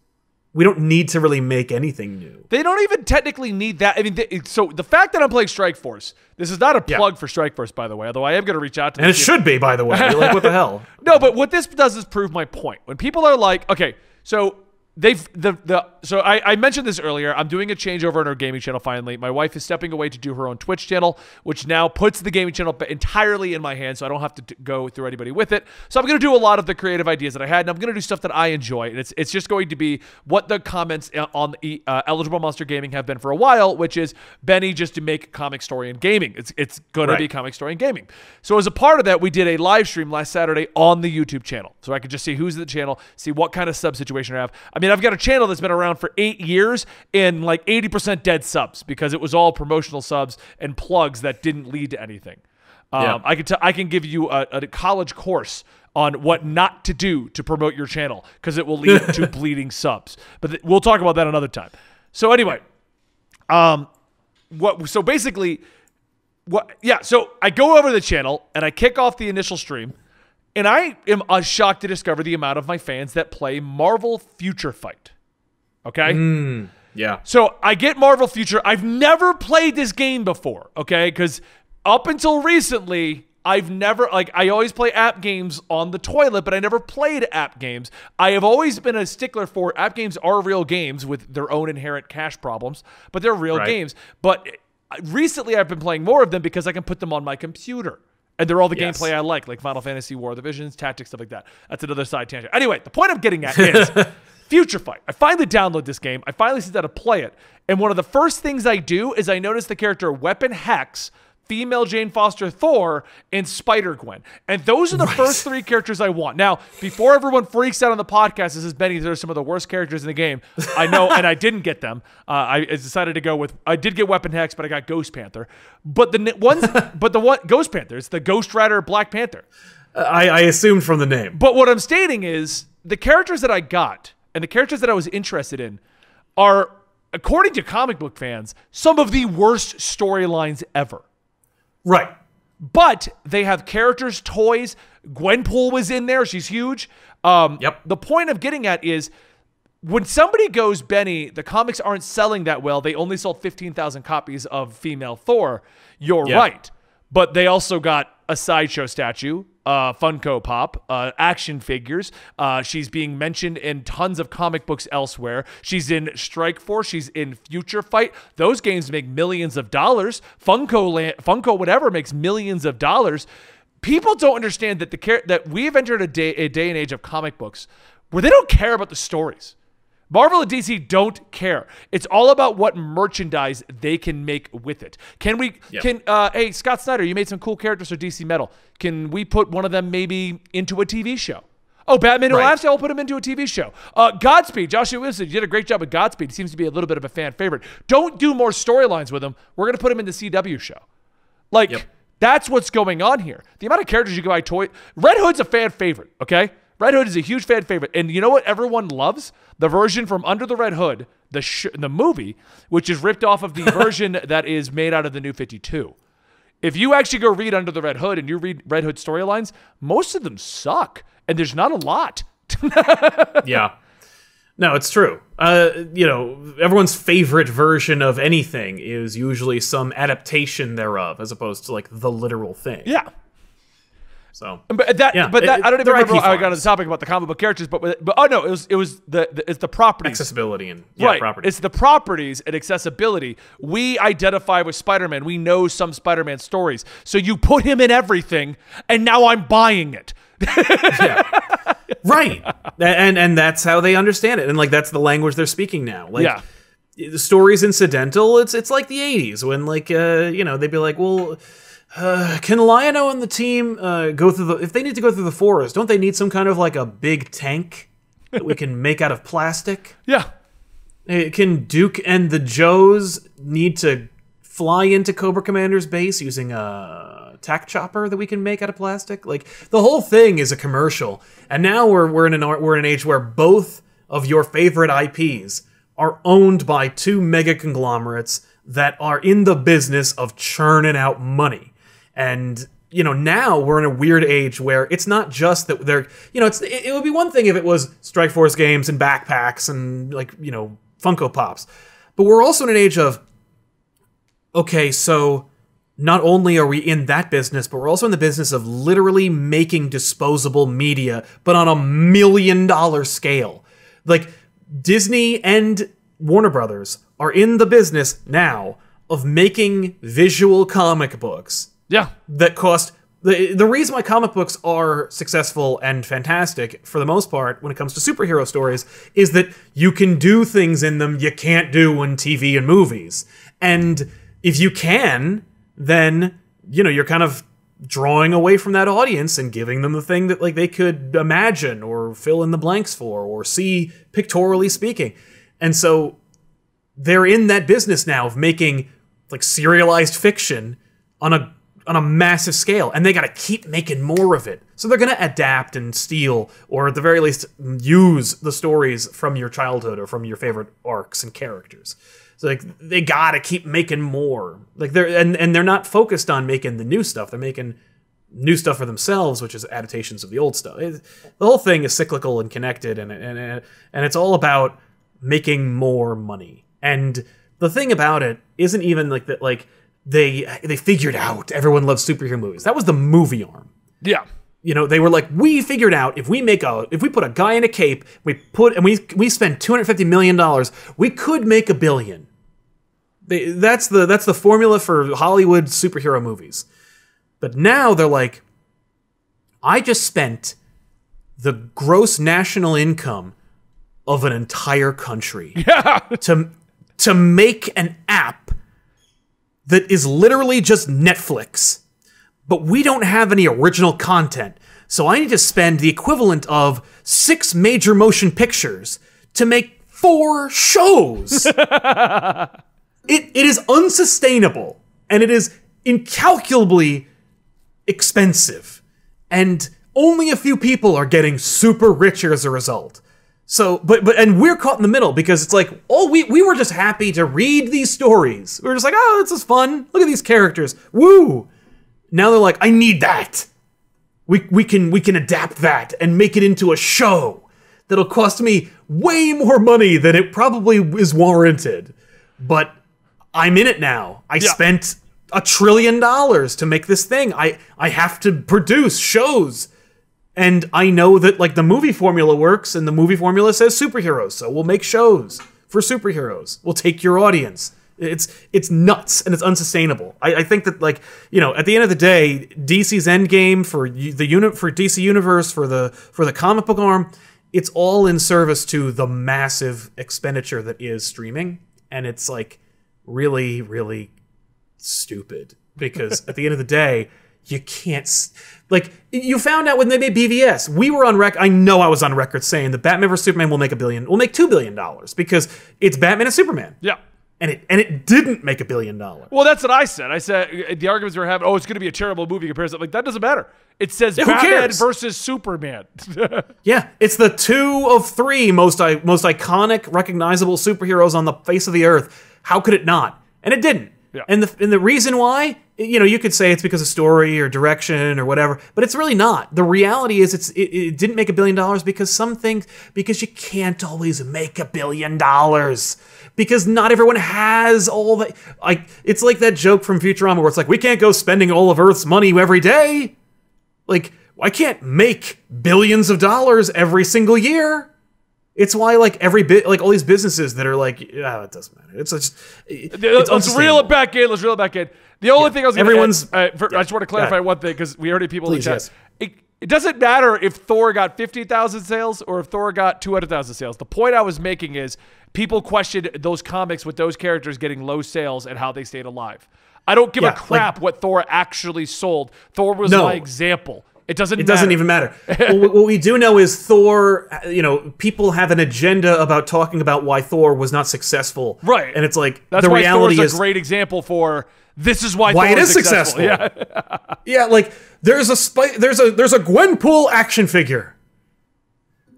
Speaker 2: We don't need to really make anything new.
Speaker 1: They don't even technically need that. I mean, they, so the fact that I'm playing Strike Force, this is not a
Speaker 2: Yeah.
Speaker 1: plug for Strike Force, by the way. Although I am going to reach out to. Them. And it
Speaker 2: should be, by the way. Like, what the hell?
Speaker 1: No, but what this does is prove my point. When people are like, okay, so they've the the so I, I mentioned this earlier. I'm doing a changeover on our gaming channel finally. My wife is stepping away to do her own Twitch channel, which now puts the gaming channel entirely in my hands, so I don't have to t- go through anybody with it. So I'm going to do a lot of the creative ideas that I had, and I'm going to do stuff that I enjoy, and it's it's just going to be what the comments uh, on the uh, eligible monster gaming have been for a while, which is Benny just to make comic story and gaming. It's it's going to
Speaker 2: Right.
Speaker 1: be comic story and gaming. So as a part of that, we did a live stream last Saturday on the YouTube channel, so I could just see who's in the channel, see what kind of sub situation I have. I mean, I've got a channel that's been around for eight years and like 80% dead subs because it was all promotional subs and plugs that didn't lead to anything. Um,
Speaker 2: Yeah.
Speaker 1: I can t- I can give you a, a college course on what not to do to promote your channel because it will lead to bleeding subs. But th- we'll talk about that another time. So anyway, um, what? So basically, what? Yeah. So I go over the channel and I kick off the initial stream, and I am uh, shocked to discover the amount of my fans that play Marvel Future Fight. Okay.
Speaker 2: Yeah.
Speaker 1: So I get Marvel Future. I've never played this game before, okay? Because up until recently, I've never like I always play app games on the toilet, but I never played app games. I have always been a stickler for app games are real games with their own inherent cash problems, but they're real
Speaker 2: Right.
Speaker 1: games. But uh, recently, I've been playing more of them because I can put them on my computer. And they're all the
Speaker 2: Yes.
Speaker 1: gameplay I like, like Final Fantasy War of the Visions, Tactics, stuff like that. That's another side tangent. Anyway, the point I'm getting at is Future Fight. I finally download this game. I finally sit down to play it. And one of the first things I do is I notice the character Weapon Hex, female Jane Foster Thor, and Spider Gwen. And those are the first three characters I want. Now, before everyone freaks out on the podcast, this is Benny, they're some of the worst characters in the game. I know, and I didn't get them. Uh, I decided to go with, I did get Weapon Hex, but I got Ghost Panther. But the ones, but the one, Ghost Panther, it's the Ghost Rider Black Panther.
Speaker 2: I, I assumed from the name.
Speaker 1: But what I'm stating is the characters that I got and the characters that I was interested in are, according to comic book fans, some of the worst storylines ever.
Speaker 2: Right.
Speaker 1: But they have characters, toys. Gwenpool was in there. She's huge. Um,
Speaker 2: Yep.
Speaker 1: The point of getting at is when somebody goes, Benny, the comics aren't selling that well. They only sold 15,000 copies of female Thor. You're
Speaker 2: Yeah.
Speaker 1: right. But they also got a sideshow statue, uh, Funko Pop, uh, action figures. Uh, she's being mentioned in tons of comic books elsewhere. She's in Strike Force. She's in Future Fight. Those games make millions of dollars. Funko, Land, Funko, whatever, makes millions of dollars. People don't understand that the that we've entered a day, a day and age of comic books where they don't care about the stories. Marvel and DC don't care. It's all about what merchandise they can make with it. Can we?
Speaker 2: Yeah.
Speaker 1: Can uh, hey Scott Snyder, you made some cool characters for DC Metal. Can we put one of them maybe into a TV show? Oh, Batman Who
Speaker 2: Right.
Speaker 1: Laughs, I'll put him into a TV show. Uh, Godspeed, Joshua Wilson, you did a great job with Godspeed. He seems to be a little bit of a fan favorite. Don't do more storylines with him. We're gonna put him in the CW show. Like
Speaker 2: Yep.
Speaker 1: that's what's going on here. The amount of characters you can buy toy. Red Hood's a fan favorite. Okay, Red Hood is a huge fan favorite, and you know what everyone loves? The version from Under the Red Hood, the sh- the movie, which is ripped off of the version that is made out of the New Fifty Two. If you actually go read Under the Red Hood and you read Red Hood storylines, most of them suck, and there's not a lot.
Speaker 2: yeah. No, it's true. Uh, you know, everyone's favorite version of anything is usually some adaptation thereof, as opposed to like the literal thing.
Speaker 1: Yeah.
Speaker 2: So
Speaker 1: But that,
Speaker 2: Yeah,
Speaker 1: but that,
Speaker 2: it-
Speaker 1: I don't even remember how I got on
Speaker 2: farms.
Speaker 1: the topic about the comic book characters, but but oh no, it was it was the, the it's the properties.
Speaker 2: accessibility and yeah,
Speaker 1: right.
Speaker 2: property.
Speaker 1: It's the properties and accessibility. We identify with Spider-Man. We know some Spider-Man stories. So you put him in everything, and now I'm buying it. yeah.
Speaker 2: right and and that's how they understand it and like that's the language they're speaking now like
Speaker 1: Yeah.
Speaker 2: the story's incidental it's it's like the 80s when like uh you know they'd be like well uh, can Lion-O and the team uh, go through the if they need to go through the forest don't they need some kind of like a big tank that we can make out of plastic
Speaker 1: Yeah.
Speaker 2: Uh, can Duke and the Joes need to fly into Cobra Commander's base using a tack chopper that we can make out of plastic? Like the whole thing is a commercial, and now we're we're in an we're in an age where both of your favorite IPs are owned by two mega conglomerates that are in the business of churning out money, and you know now we're in a weird age where it's not just that they're you know it's it, it would be one thing if it was Strike Force games and backpacks and like you know Funko Pops, but we're also in an age of okay, so not only are we in that business, but we're also in the business of literally making disposable media, but on a million dollar scale. Like Disney and Warner Brothers are in the business now of making visual comic books
Speaker 1: Yeah.
Speaker 2: that cost the the reason why comic books are successful and fantastic for the most part when it comes to superhero stories is that you can do things in them you can't do in TV and movies. And if you can, then you know, you're kind of drawing away from that audience and giving them the thing that like they could imagine or fill in the blanks for or see pictorially speaking. And so they're in that business now of making like serialized fiction on a on a massive scale and they got to keep making more of it so they're going to adapt and steal or at the very least use the stories from your childhood or from your favorite arcs and characters so like they got to keep making more like they're and, and they're not focused on making the new stuff they're making new stuff for themselves, which is adaptations of the old stuff. It- the whole thing is cyclical and connected, and and and it's all about making more money. And the thing about it isn't even like that. Like they they figured out everyone loves superhero movies. That was the movie arm.
Speaker 1: Yeah.
Speaker 2: You know, they were like, we figured out if we make a if we put a guy in a cape, we put and we we spend two hundred fifty million dollars, we could make a billion. They, that's the that's the formula for Hollywood superhero movies. But now they're like, I just spent the gross national income of an entire country to to make an app that is literally just Netflix. But we don't have any original content. So I need to spend the equivalent of six major motion pictures to make four shows. it, it is unsustainable and it is incalculably expensive. And only a few people are getting super rich as a result. So, but but and we're caught in the middle because it's like, oh, we we were just happy to read these stories. We were just like, oh, this is fun. Look at these characters. Woo! Now they're like, I need that. We we can we can adapt that and make it into a show that'll cost me way more money than it probably is warranted. But I'm in it now. I
Speaker 1: Yeah.
Speaker 2: spent a trillion dollars to make this thing. I I have to produce shows. And I know that like the movie formula works and the movie formula says superheroes. So we'll make shows for superheroes. We'll take your audience. It's it's nuts and it's unsustainable. I, I think that like you know at the end of the day, DC's Endgame for the unit for DC Universe for the for the comic book arm, it's all in service to the massive expenditure that is streaming, and it's like really really stupid because at the end of the day, you can't like you found out when they made BVS. We were on rec. I know I was on record saying that Batman vs Superman will make a billion, will make two billion dollars because it's Batman and Superman,
Speaker 1: Yeah.
Speaker 2: and it and it didn't make a billion dollars.
Speaker 1: Well, that's what I said. I said uh, the arguments we were having. Oh, it's going to be a terrible movie comparison. Like that doesn't matter. It says
Speaker 2: who
Speaker 1: Batman versus Superman.
Speaker 2: Yeah, it's the two of three most most iconic, recognizable superheroes on the face of the earth. How could it not? And it didn't.
Speaker 1: Yeah.
Speaker 2: And the and the reason why, you know, you could say it's because of story or direction or whatever, but it's really not. The reality is, it's it, it didn't make a billion dollars because some things because you can't always make a billion dollars because not everyone has all the like. It's like that joke from Futurama where it's like we can't go spending all of Earth's money every day. Like I can't make billions of dollars every single year. It's why like every bit like all these businesses that are like, yeah, it doesn't matter. It's just it's
Speaker 1: Let's reel it back in. Let's reel it back in. The only thing I was gonna
Speaker 2: Everyone's-
Speaker 1: add, uh, for- I just want to clarify one thing because we already people in the chat.
Speaker 2: yes.
Speaker 1: It, it doesn't matter if Thor got 50,000 sales or if Thor got 200,000 sales. The point I was making is people questioned those comics with those characters getting low sales and how they stayed alive. I don't give
Speaker 2: Yeah,
Speaker 1: a crap what Thor actually sold. Thor was
Speaker 2: No.
Speaker 1: my example. It doesn't
Speaker 2: It doesn't even matter. what- we do know is Thor. uh, You know, people have an agenda about talking about why Thor was not successful.
Speaker 1: Right.
Speaker 2: And it's like
Speaker 1: That's
Speaker 2: the
Speaker 1: why
Speaker 2: reality
Speaker 1: Thor's
Speaker 2: is
Speaker 1: a great example for this is why,
Speaker 2: Why
Speaker 1: Thor
Speaker 2: it is successful.
Speaker 1: Yeah.
Speaker 2: yeah, like there's a spy, there's a there's a Gwenpool action figure.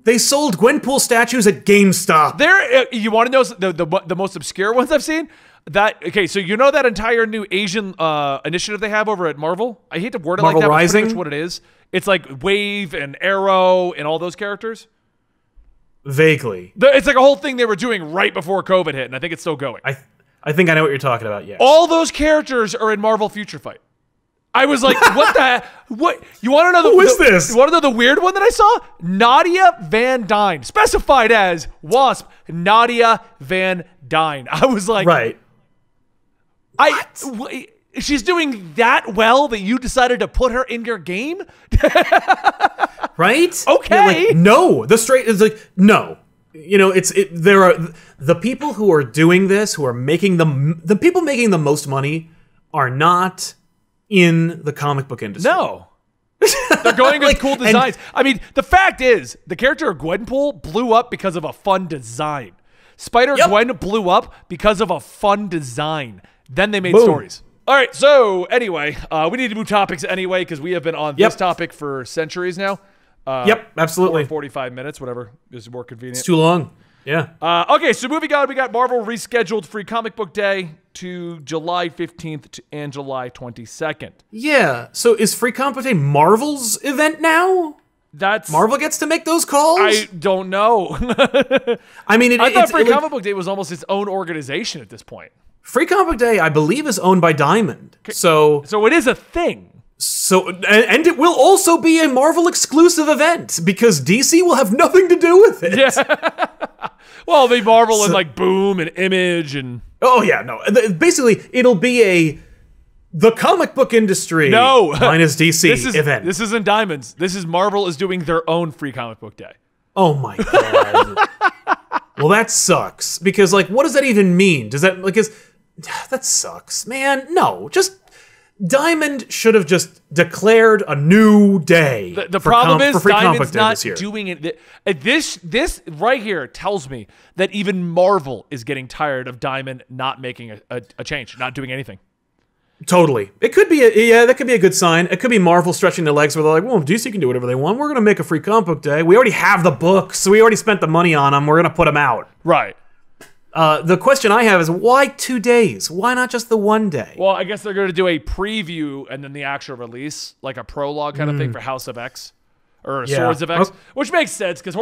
Speaker 2: They sold Gwenpool statues at GameStop.
Speaker 1: There, uh, you want to know the, the the most obscure ones I've seen? That okay, so you know that entire new Asian uh, initiative they have over at Marvel. I hate to word it
Speaker 2: Marvel
Speaker 1: like that, but it's pretty
Speaker 2: Rising?
Speaker 1: what it is. It's like Wave and Aero and all those characters.
Speaker 2: Vaguely,
Speaker 1: It's like a whole thing they were doing right before COVID hit, and I think it's still going.
Speaker 2: I I think I know what you're talking about. Yeah.
Speaker 1: all those characters are in Marvel Future Fight. I was like, what the what? You want to know the
Speaker 2: Who is
Speaker 1: the-
Speaker 2: this?
Speaker 1: You want to know the weird one that I saw? Nadia Van Dyne, specified as Wasp. Nadia Van Dyne. I was like,
Speaker 2: Right.
Speaker 1: I. w- she's doing that well that you decided to put her in your game.
Speaker 2: right?
Speaker 1: Okay.
Speaker 2: Like, no, the straight is like no. You know, it's it. There are the people who are doing this, who are making the the people making the most money, are not in the comic book industry.
Speaker 1: No. They're going with
Speaker 2: Like,
Speaker 1: cool
Speaker 2: and-
Speaker 1: designs. I mean, the fact is, the character of Gwenpool blew up because of a fun design. Spider
Speaker 2: Yep.
Speaker 1: Gwen blew up because of a fun design. Then they made
Speaker 2: Boom.
Speaker 1: stories. All right, so anyway, uh, we need to move topics anyway because we have been on
Speaker 2: Yep.
Speaker 1: this topic for centuries now. Uh,
Speaker 2: Yep, absolutely.
Speaker 1: 45 minutes, whatever is more convenient.
Speaker 2: It's too long. Yeah.
Speaker 1: Uh, okay, so moving on, we got Marvel rescheduled Free Comic Book Day to July 15th and July 22nd.
Speaker 2: Yeah. So is Free Comic Book Day Marvel's event now?
Speaker 1: That's
Speaker 2: Marvel gets to make those calls.
Speaker 1: I don't know.
Speaker 2: I mean, it,
Speaker 1: I thought Free Comic Book Day was almost its own organization at this point.
Speaker 2: Free Comic Book Day, I believe, is owned by Diamond. So,
Speaker 1: So it is a thing.
Speaker 2: so, and, and it will also be a Marvel exclusive event because DC will have nothing to do with it.
Speaker 1: Yeah. well, they Marvel and like Boom and Image and
Speaker 2: Oh yeah, no. Basically, it'll be a the comic book industry
Speaker 1: No.
Speaker 2: minus DC
Speaker 1: this is
Speaker 2: event.
Speaker 1: this isn't Diamonds. This is Marvel is doing their own Free Comic Book Day.
Speaker 2: oh my god. well, that sucks because like, what does that even mean? Does that like is that sucks, man? No, just. Diamond should have just declared a new day.
Speaker 1: The, the problem
Speaker 2: com-
Speaker 1: is Diamond's not doing it. uh, This this right here tells me that even Marvel is getting tired of Diamond not making a, a, a change, not doing anything.
Speaker 2: Totally. It could be a yeah, that could be a good sign. It could be Marvel stretching their legs where they're like, well, DC can do whatever they want. We're gonna make a free comic book day. We already have the books, so we already spent the money on them. We're gonna put them out.
Speaker 1: Right.
Speaker 2: Uh, the question I have is why two days? Why not just the one day?
Speaker 1: Well, I guess they're going to do a preview and then the actual release, like a prologue kind of thing for House of X or
Speaker 2: Mm. Yeah.
Speaker 1: Swords of X,
Speaker 2: Okay.
Speaker 1: which makes sense because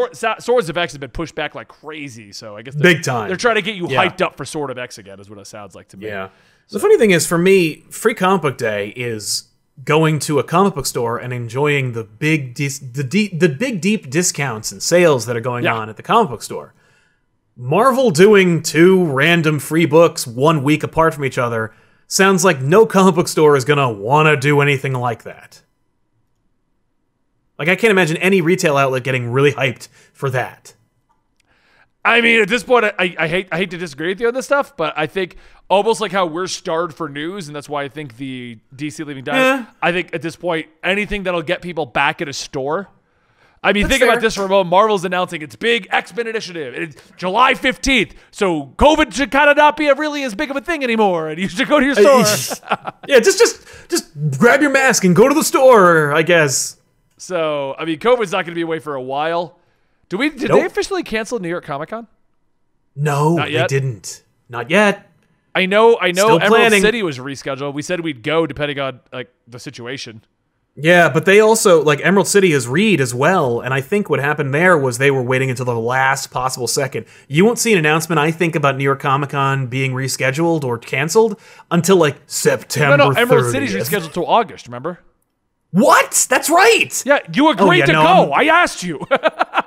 Speaker 1: Swords of X has been pushed back like crazy. So I guess they're,
Speaker 2: Big time.
Speaker 1: They're trying to get you
Speaker 2: Yeah.
Speaker 1: hyped up for Sword of X again, is what it sounds like to me.
Speaker 2: yeah. The funny thing is, for me, free comic book day is going to a comic book store and enjoying the big dis- the deep the big deep discounts and sales that are going
Speaker 1: Yeah.
Speaker 2: on at the comic book store. Marvel doing two random free books one week apart from each other sounds like no comic book store is gonna want to do anything like that. Like I can't imagine any retail outlet getting really hyped for that.
Speaker 1: I mean, at this point, I, I hate I hate to disagree with you on this stuff, but I think almost like how we're starved for news, and that's why I think the DC leaving.
Speaker 2: Yeah. Eh.
Speaker 1: I think at this point, anything that'll get people back at a store. I mean,
Speaker 2: That's
Speaker 1: think about this for a moment. Marvel's announcing its big X Men initiative. It's July fifteenth, so COVID should kind of not be a really as big of a thing anymore, and you should go to your store.
Speaker 2: yeah, just just just grab your mask and go to the store, I guess.
Speaker 1: so, I mean, COVID's not going to be away for a while. Do we? Did
Speaker 2: Nope.
Speaker 1: they officially cancel New York Comic Con?
Speaker 2: No, they didn't. Not yet.
Speaker 1: I know, I know.
Speaker 2: Still
Speaker 1: Emerald
Speaker 2: planning.
Speaker 1: City was rescheduled. We said we'd go depending on like the situation.
Speaker 2: Yeah, but they also like Emerald City has Reed as well, and I think what happened there was they were waiting until the last possible second. You won't see an announcement, I think, about New York Comic Con being rescheduled or canceled until like
Speaker 1: No,
Speaker 2: September.
Speaker 1: no, Emerald
Speaker 2: 30th.
Speaker 1: City's rescheduled to August. Remember?
Speaker 2: What? That's right.
Speaker 1: Yeah, you oh, agreed
Speaker 2: Oh, yeah,
Speaker 1: to
Speaker 2: no,
Speaker 1: go.
Speaker 2: I'm-
Speaker 1: I asked you.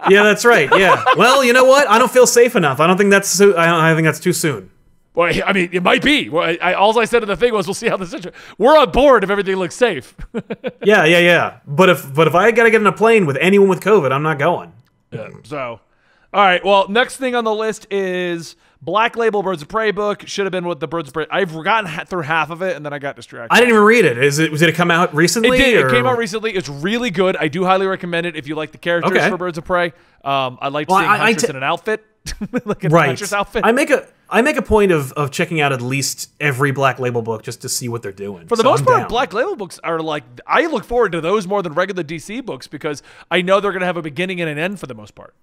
Speaker 2: Yeah, that's right. Yeah. Well, you know what? I don't feel safe enough. I don't think that's. So, I, don't, I think that's too soon.
Speaker 1: Well, I mean, it might be. Well, I, I, all I said in the thing was, we'll see how the situation. We're on board if everything looks safe.
Speaker 2: Yeah, yeah, yeah. But if but if I gotta get in a plane with anyone with COVID, I'm not going.
Speaker 1: Yeah. So, all right. Well, next thing on the list is Black Label Birds of Prey book. Should have been with the Birds of Prey. I've gotten through half of it and then I got distracted.
Speaker 2: I didn't even read it. Is it? was it come out recently?
Speaker 1: it did. It came out recently. It's really good. I do highly recommend it if you like the characters
Speaker 2: Okay.
Speaker 1: for Birds of Prey. Um, I like
Speaker 2: Well,
Speaker 1: seeing
Speaker 2: I- I
Speaker 1: Huntress
Speaker 2: t-
Speaker 1: in an outfit, like a
Speaker 2: Right.
Speaker 1: Outfit.
Speaker 2: I make a I make a point of of checking out at least every Black Label book just to see what they're doing.
Speaker 1: For the most part, Black Label books are like I look forward to those more than regular DC books because I know they're going to have a beginning and an end for the most part.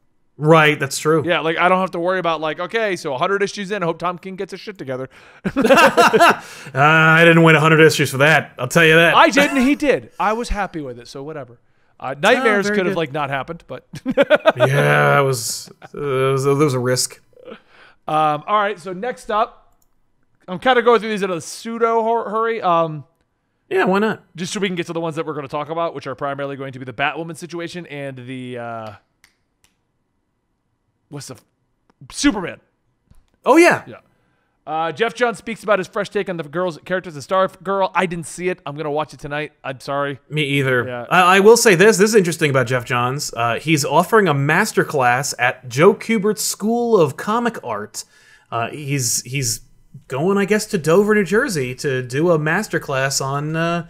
Speaker 2: Right. That's true.
Speaker 1: Yeah, like I don't have to worry about like okay, so 100 issues in, I hope Tom King gets his shit together.
Speaker 2: Uh, I didn't wait 100 issues for that. I'll tell you that.
Speaker 1: I did, and he did. I was happy with it, so whatever. Uh, nightmares
Speaker 2: very
Speaker 1: could have
Speaker 2: good.
Speaker 1: like not happened, but
Speaker 2: yeah, that was uh, there was, there was a risk.
Speaker 1: um, all right. So next up, I'm kind of going through these in a pseudo hurry, um,
Speaker 2: Yeah, why not?
Speaker 1: just so we can get to the ones that we're going to talk about, which are primarily going to be the Batwoman situation and the uh, what's the Superman.
Speaker 2: Oh yeah.
Speaker 1: Yeah. Uh, Geoff John speaks about his fresh take on the girl's characters in Star Girl. I didn't see it. I'm gonna watch it tonight. I'm sorry.
Speaker 2: Me either.
Speaker 1: Yeah.
Speaker 2: I, I will say this. This is interesting about Geoff Johns. Uh, he's offering a master class at Joe Kubert's School of Comic Art. Uh, he's he's going, I guess, to Dover, New Jersey, to do a master class on uh,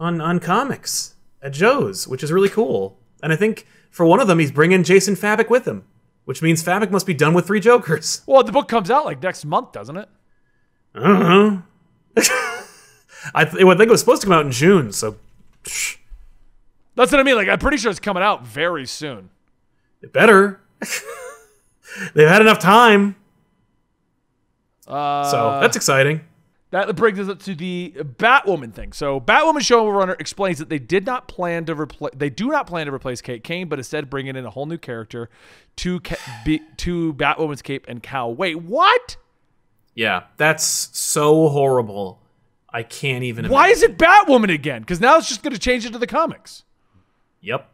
Speaker 2: on on comics at Joe's, which is really cool. And I think for one of them, he's bringing Jason Fabok with him, which means Fabok must be done with three Jokers.
Speaker 1: Well, the book comes out like next month, doesn't it?
Speaker 2: I don't know. I, th- I think it was supposed to come out in June, so
Speaker 1: That's what I mean. Like, I'm pretty sure it's coming out very soon.
Speaker 2: it better. They've had enough time.
Speaker 1: Uh,
Speaker 2: So that's exciting.
Speaker 1: That brings us up to the Batwoman thing. So, Batwoman showrunner explains that they did not plan to replace. They do not plan to replace Kate Kane, but instead bringing in a whole new character to ca- be- to Batwoman's cape and cowl. Wait, what?
Speaker 2: Yeah, that's so horrible. I can't even.
Speaker 1: Why
Speaker 2: imagine.
Speaker 1: is it Batwoman again? Because now it's just going to change into the comics.
Speaker 2: Yep.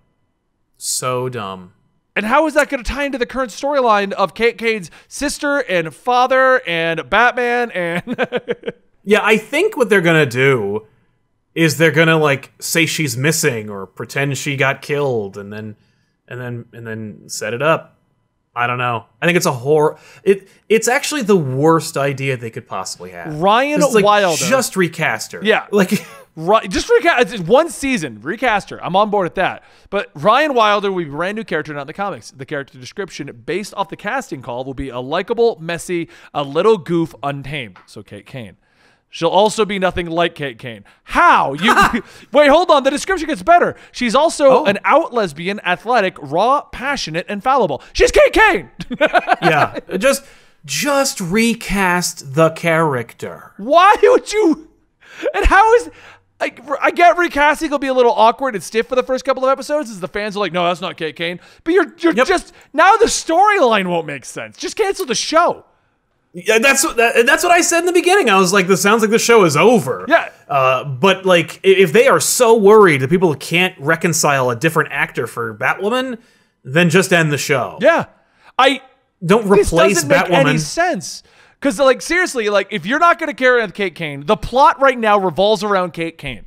Speaker 2: So dumb.
Speaker 1: And how is that going to tie into the current storyline of Kate Kane's sister and father and Batman and
Speaker 2: Yeah, I think what they're gonna do is they're gonna like say she's missing or pretend she got killed and then and then and then set it up. I don't know. I think it's a horror. It it's actually the worst idea they could possibly have.
Speaker 1: Ryan
Speaker 2: like,
Speaker 1: Wilder?
Speaker 2: Just recast her.
Speaker 1: Yeah.
Speaker 2: Like
Speaker 1: Right, just recast it's one season, recast her. I'm on board with that. But Ryan Wilder will be a brand new character, not in the comics. The character description, based off the casting call, will be a likable, messy, a little goof, untamed. So Kate Kane. She'll also be nothing like Kate Kane. How? You wait, hold on. The description gets better. She's also
Speaker 2: Oh.
Speaker 1: an out lesbian, athletic, raw, passionate, and fallible. She's Kate Kane.
Speaker 2: yeah, just just recast the character.
Speaker 1: Why would you? And how is? I, I get recasting will be a little awkward and stiff for the first couple of episodes, as the fans are like, "No, that's not Kate Kane." But you're you're
Speaker 2: Yep.
Speaker 1: just now the storyline won't make sense. Just cancel the show.
Speaker 2: Yeah, that's what that, that's what I said in the beginning. I was like, "This sounds like the show is over."
Speaker 1: Yeah.
Speaker 2: Uh, but like, if they are so worried that people can't reconcile a different actor for Batwoman, then just end the show.
Speaker 1: Yeah, I
Speaker 2: Don't replace this
Speaker 1: doesn't make any sense. Because like seriously, like if you're not going to carry on with Kate Kane, the plot right now revolves around Kate Kane.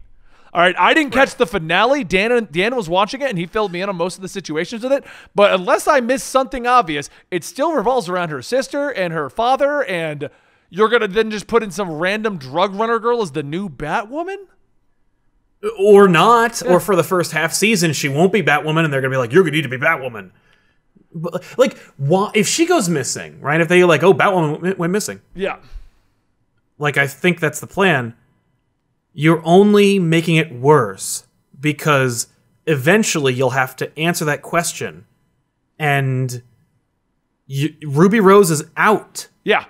Speaker 1: All right, I didn't catch the finale. Dan Dan was watching it, and he filled me in on most of the situations with it. But unless I missed something obvious, it still revolves around her sister and her father. And you're gonna then just put in some random drug runner girl as the new Batwoman?
Speaker 2: or not, or for the first half season, she won't be Batwoman, and they're gonna be like, "You're gonna need to be Batwoman." But, like, why? If she goes missing, right? If they like, "Oh, Batwoman went missing,"
Speaker 1: Yeah,
Speaker 2: like I think that's the plan. You're only making it worse because eventually you'll have to answer that question, and you, Ruby Rose is out.
Speaker 1: yeah.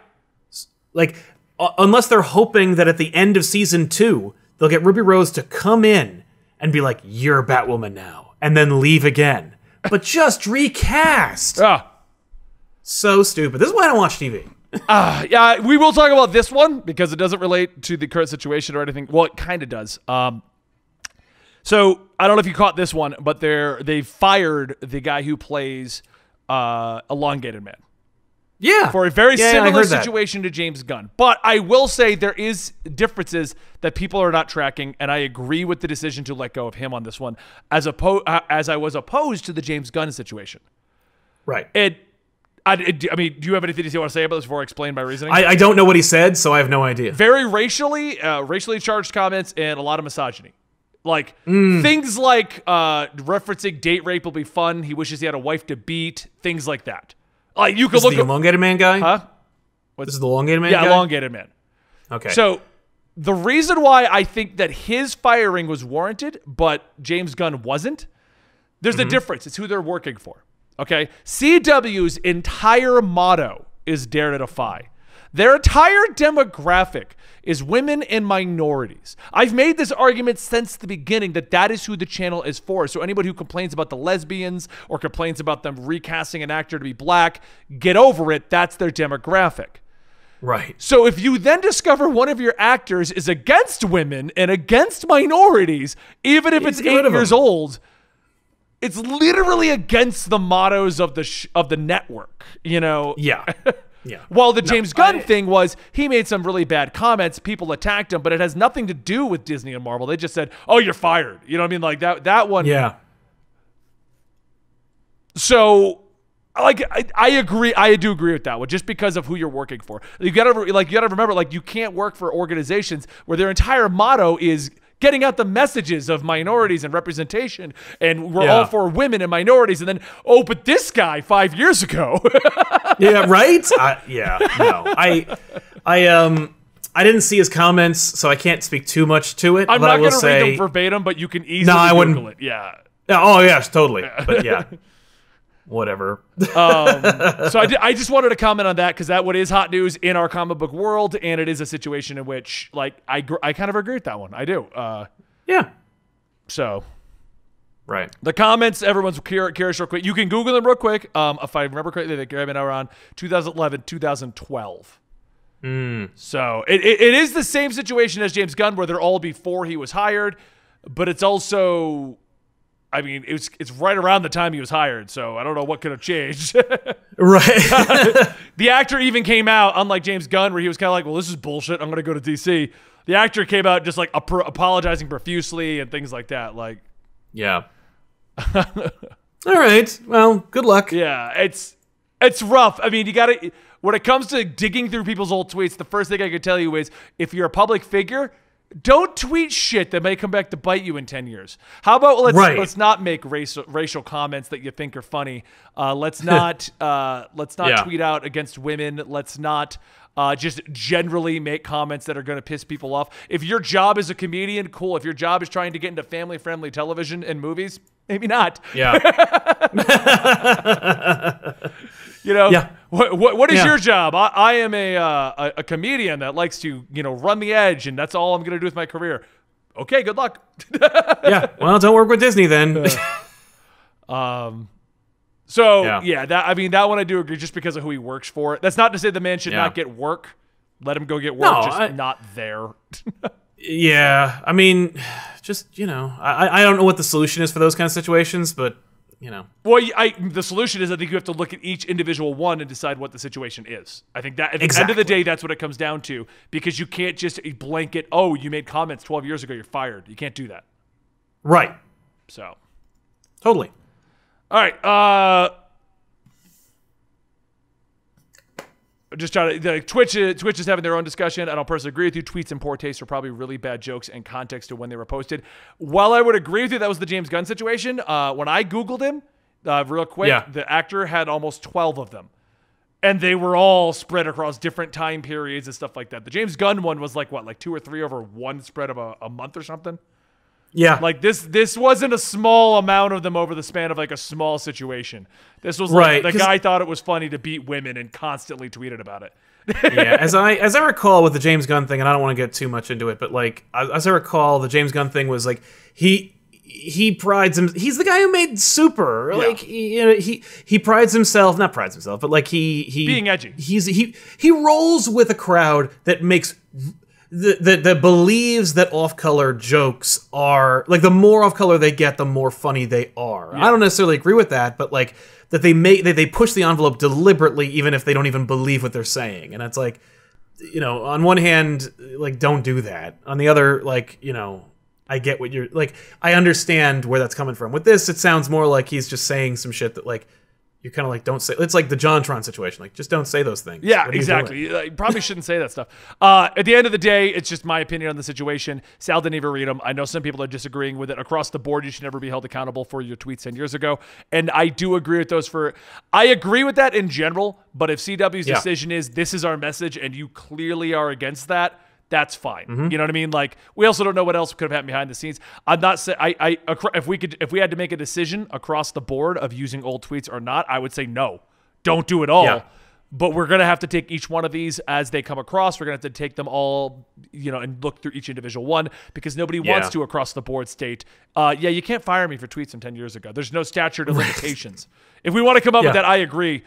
Speaker 2: Like, uh, unless they're hoping that at the end of season two, they'll get Ruby Rose to come in and be like, "You're Batwoman now," and then leave again. But just recast.
Speaker 1: Ah.
Speaker 2: So stupid. This is why I don't watch TV.
Speaker 1: Uh, yeah, we will talk about this one because it doesn't relate to the current situation or anything. Well, it kind of does. Um, So I don't know if you caught this one, but they're they fired the guy who plays uh, Elongated Man
Speaker 2: Yeah.
Speaker 1: for a very
Speaker 2: Yeah,
Speaker 1: similar
Speaker 2: heard that.
Speaker 1: situation to James Gunn. But I will say there is differences that people are not tracking, and I agree with the decision to let go of him on this one, as oppo- uh, as I was opposed to the James Gunn situation.
Speaker 2: Right.
Speaker 1: It, I, I mean, do you have anything you want to say about this before I explain my reasoning?
Speaker 2: I, I don't know what he said, so I have no idea.
Speaker 1: very racially, uh, racially charged comments and a lot of misogyny. Like
Speaker 2: Mm.
Speaker 1: things like uh, referencing date rape will be fun. He wishes he had a wife to beat. Things like that. Like you could
Speaker 2: This is
Speaker 1: look
Speaker 2: the
Speaker 1: at,
Speaker 2: elongated man guy?
Speaker 1: huh?
Speaker 2: This is the elongated man
Speaker 1: Yeah,
Speaker 2: guy?
Speaker 1: elongated man.
Speaker 2: Okay.
Speaker 1: So the reason why I think that his firing was warranted, but James Gunn wasn't, there's
Speaker 2: Mm-hmm.
Speaker 1: a difference. It's who they're working for. Okay. CW's entire motto is dare to defy. Their entire demographic is women and minorities. I've made this argument since the beginning that that is who the channel is for. So anybody who complains about the lesbians or complains about them recasting an actor to be black, get over it. That's their demographic.
Speaker 2: right.
Speaker 1: So if you then discover one of your actors is against women and against minorities, even if it's eight years old, it's literally against the mottos of the sh- of the network. You know.
Speaker 2: Yeah. Yeah.
Speaker 1: While the James Gunn
Speaker 2: I-
Speaker 1: thing was, he made some really bad comments. People attacked him, but it has nothing to do with Disney and Marvel. They just said, "Oh, you're fired." You know what I mean? Like that. That one.
Speaker 2: Yeah.
Speaker 1: So, like, I, I agree. I do agree with that one, just because of who you're working for. You gotta like, you gotta remember, like, you can't work for organizations where their entire motto is getting out the messages of minorities and representation, and we're all for women and minorities, and then, oh, but this guy five years ago,
Speaker 2: Yeah, right? I, yeah. No. I I um I didn't see his comments, so I can't speak too much to it.
Speaker 1: I'm
Speaker 2: but
Speaker 1: not gonna
Speaker 2: say,
Speaker 1: read them verbatim, but you can easily no,
Speaker 2: I
Speaker 1: Google
Speaker 2: wouldn't-
Speaker 1: it. Yeah.
Speaker 2: Yeah, oh yes, totally. But yeah. Whatever.
Speaker 1: so I, I just wanted to comment on that because that what is hot news in our comic book world, and it is a situation in which, like, I gr- I kind of agree with that one. I do. Uh,
Speaker 2: yeah.
Speaker 1: so
Speaker 2: Right.
Speaker 1: the comments, everyone's curious real quick. You can Google them real quick. Um, if I remember correctly, they came out around 2011, 2012. So it, it, it is the same situation as James Gunn, where they're all before he was hired, but it's also, I mean, it's it's right around the time he was hired. So I don't know what could have changed.
Speaker 2: Right.
Speaker 1: the actor even came out, unlike James Gunn, where he was kind of like, "Well, this is bullshit. I'm going to go to DC." The actor came out just like ap- apologizing profusely and things like that. Like,
Speaker 2: yeah. All right. Well, good luck.
Speaker 1: yeah, it's it's rough. I mean, you got to when it comes to digging through people's old tweets. The first thing I could tell you is if you're a public figure. Don't tweet shit that may come back to bite you in ten years. How about let's
Speaker 2: Right.
Speaker 1: let's not make racial racial comments that you think are funny. Uh, let's not uh, let's not
Speaker 2: Yeah.
Speaker 1: tweet out against women. Let's not uh, just generally make comments that are going to piss people off. If your job is a comedian, cool. If your job is trying to get into family friendly television and movies, maybe not.
Speaker 2: Yeah.
Speaker 1: You know,
Speaker 2: Yeah.
Speaker 1: What what, what is
Speaker 2: Yeah.
Speaker 1: your job? I, I am a, uh, a comedian that likes to you know run the edge, and that's all I'm going to do with my career. Okay, good luck.
Speaker 2: yeah. Well, don't work with Disney then.
Speaker 1: Um, So yeah.
Speaker 2: Yeah.
Speaker 1: that I mean that one I do agree, just because of who he works for. That's not to say the man should
Speaker 2: Yeah.
Speaker 1: not get work. Let him go get work,
Speaker 2: No,
Speaker 1: just
Speaker 2: I-
Speaker 1: not there.
Speaker 2: yeah. I mean, just you know, I I don't know what the solution is for those kind of situations, but you know.
Speaker 1: Well, I, the solution is I think you have to look at each individual one and decide what the situation is. I think that at the end of the day, that's what it comes down to because you can't just blanket, oh, you made comments 12 years ago, you're fired. You can't do that.
Speaker 2: Right.
Speaker 1: So,
Speaker 2: Totally.
Speaker 1: all right. Uh, just trying to the Twitch. Twitch is having their own discussion. I don't personally agree with you. Tweets and poor taste are probably really bad jokes and context to when they were posted. While I would agree with you, that was the James Gunn situation. Uh, when I googled him, uh, real quick,
Speaker 2: Yeah.
Speaker 1: the actor had almost twelve of them, and they were all spread across different time periods and stuff like that. The James Gunn one was like what, like two or three over one spread of a, a month or something.
Speaker 2: Yeah.
Speaker 1: Like this, this wasn't a small amount of them over the span of like a small situation. This was
Speaker 2: Right,
Speaker 1: like the
Speaker 2: 'cause-
Speaker 1: guy thought it was funny to beat women and constantly tweeted about it.
Speaker 2: yeah, as I as I recall with the James Gunn thing, and I don't want to get too much into it, but like as I recall, the James Gunn thing was like he he prides him. He's the guy who made Super. Like he, you know, he he prides himself, not prides himself, but like he he
Speaker 1: Being edgy.
Speaker 2: He's he he rolls with a crowd that makes that, that, that believes that off-color jokes are like the more off-color they get, the more funny they are. I don't necessarily agree with that, but like that they make they, they push the envelope deliberately, even if they don't even believe what they're saying, and it's like, you know, on one hand, like don't do that. On the other, like you know. I get what you're like. I understand where that's coming from. With this, it sounds more like he's just saying some shit that like you're kind of like don't say. It's like the JonTron situation. Like just don't say those things.
Speaker 1: Yeah,
Speaker 2: are you
Speaker 1: exactly. You, probably shouldn't say that stuff. Uh, at the end of the day, it's just my opinion on the situation. Sal didn't even read them. I know some people are disagreeing with it. Across the board, you should never be held accountable for your tweets 10 years ago. And I do agree with those for, I agree with that in general. But if CW's
Speaker 2: Yeah.
Speaker 1: decision is this is our message and you clearly are against that, that's fine.
Speaker 2: Mm-hmm.
Speaker 1: You know what I mean? Like we also don't know what else could have happened behind the scenes. I'm not saying I, I if we could if we had to make a decision across the board of using old tweets or not, I would say no. Don't do it all.
Speaker 2: Yeah.
Speaker 1: But we're gonna have to take each one of these as they come across. We're gonna have to take them all, you know, and look through each individual one because nobody wants to across the board state, uh, yeah, you can't fire me for tweets from ten years ago. There's no statute of limitations. If we want to come up with that, I agree.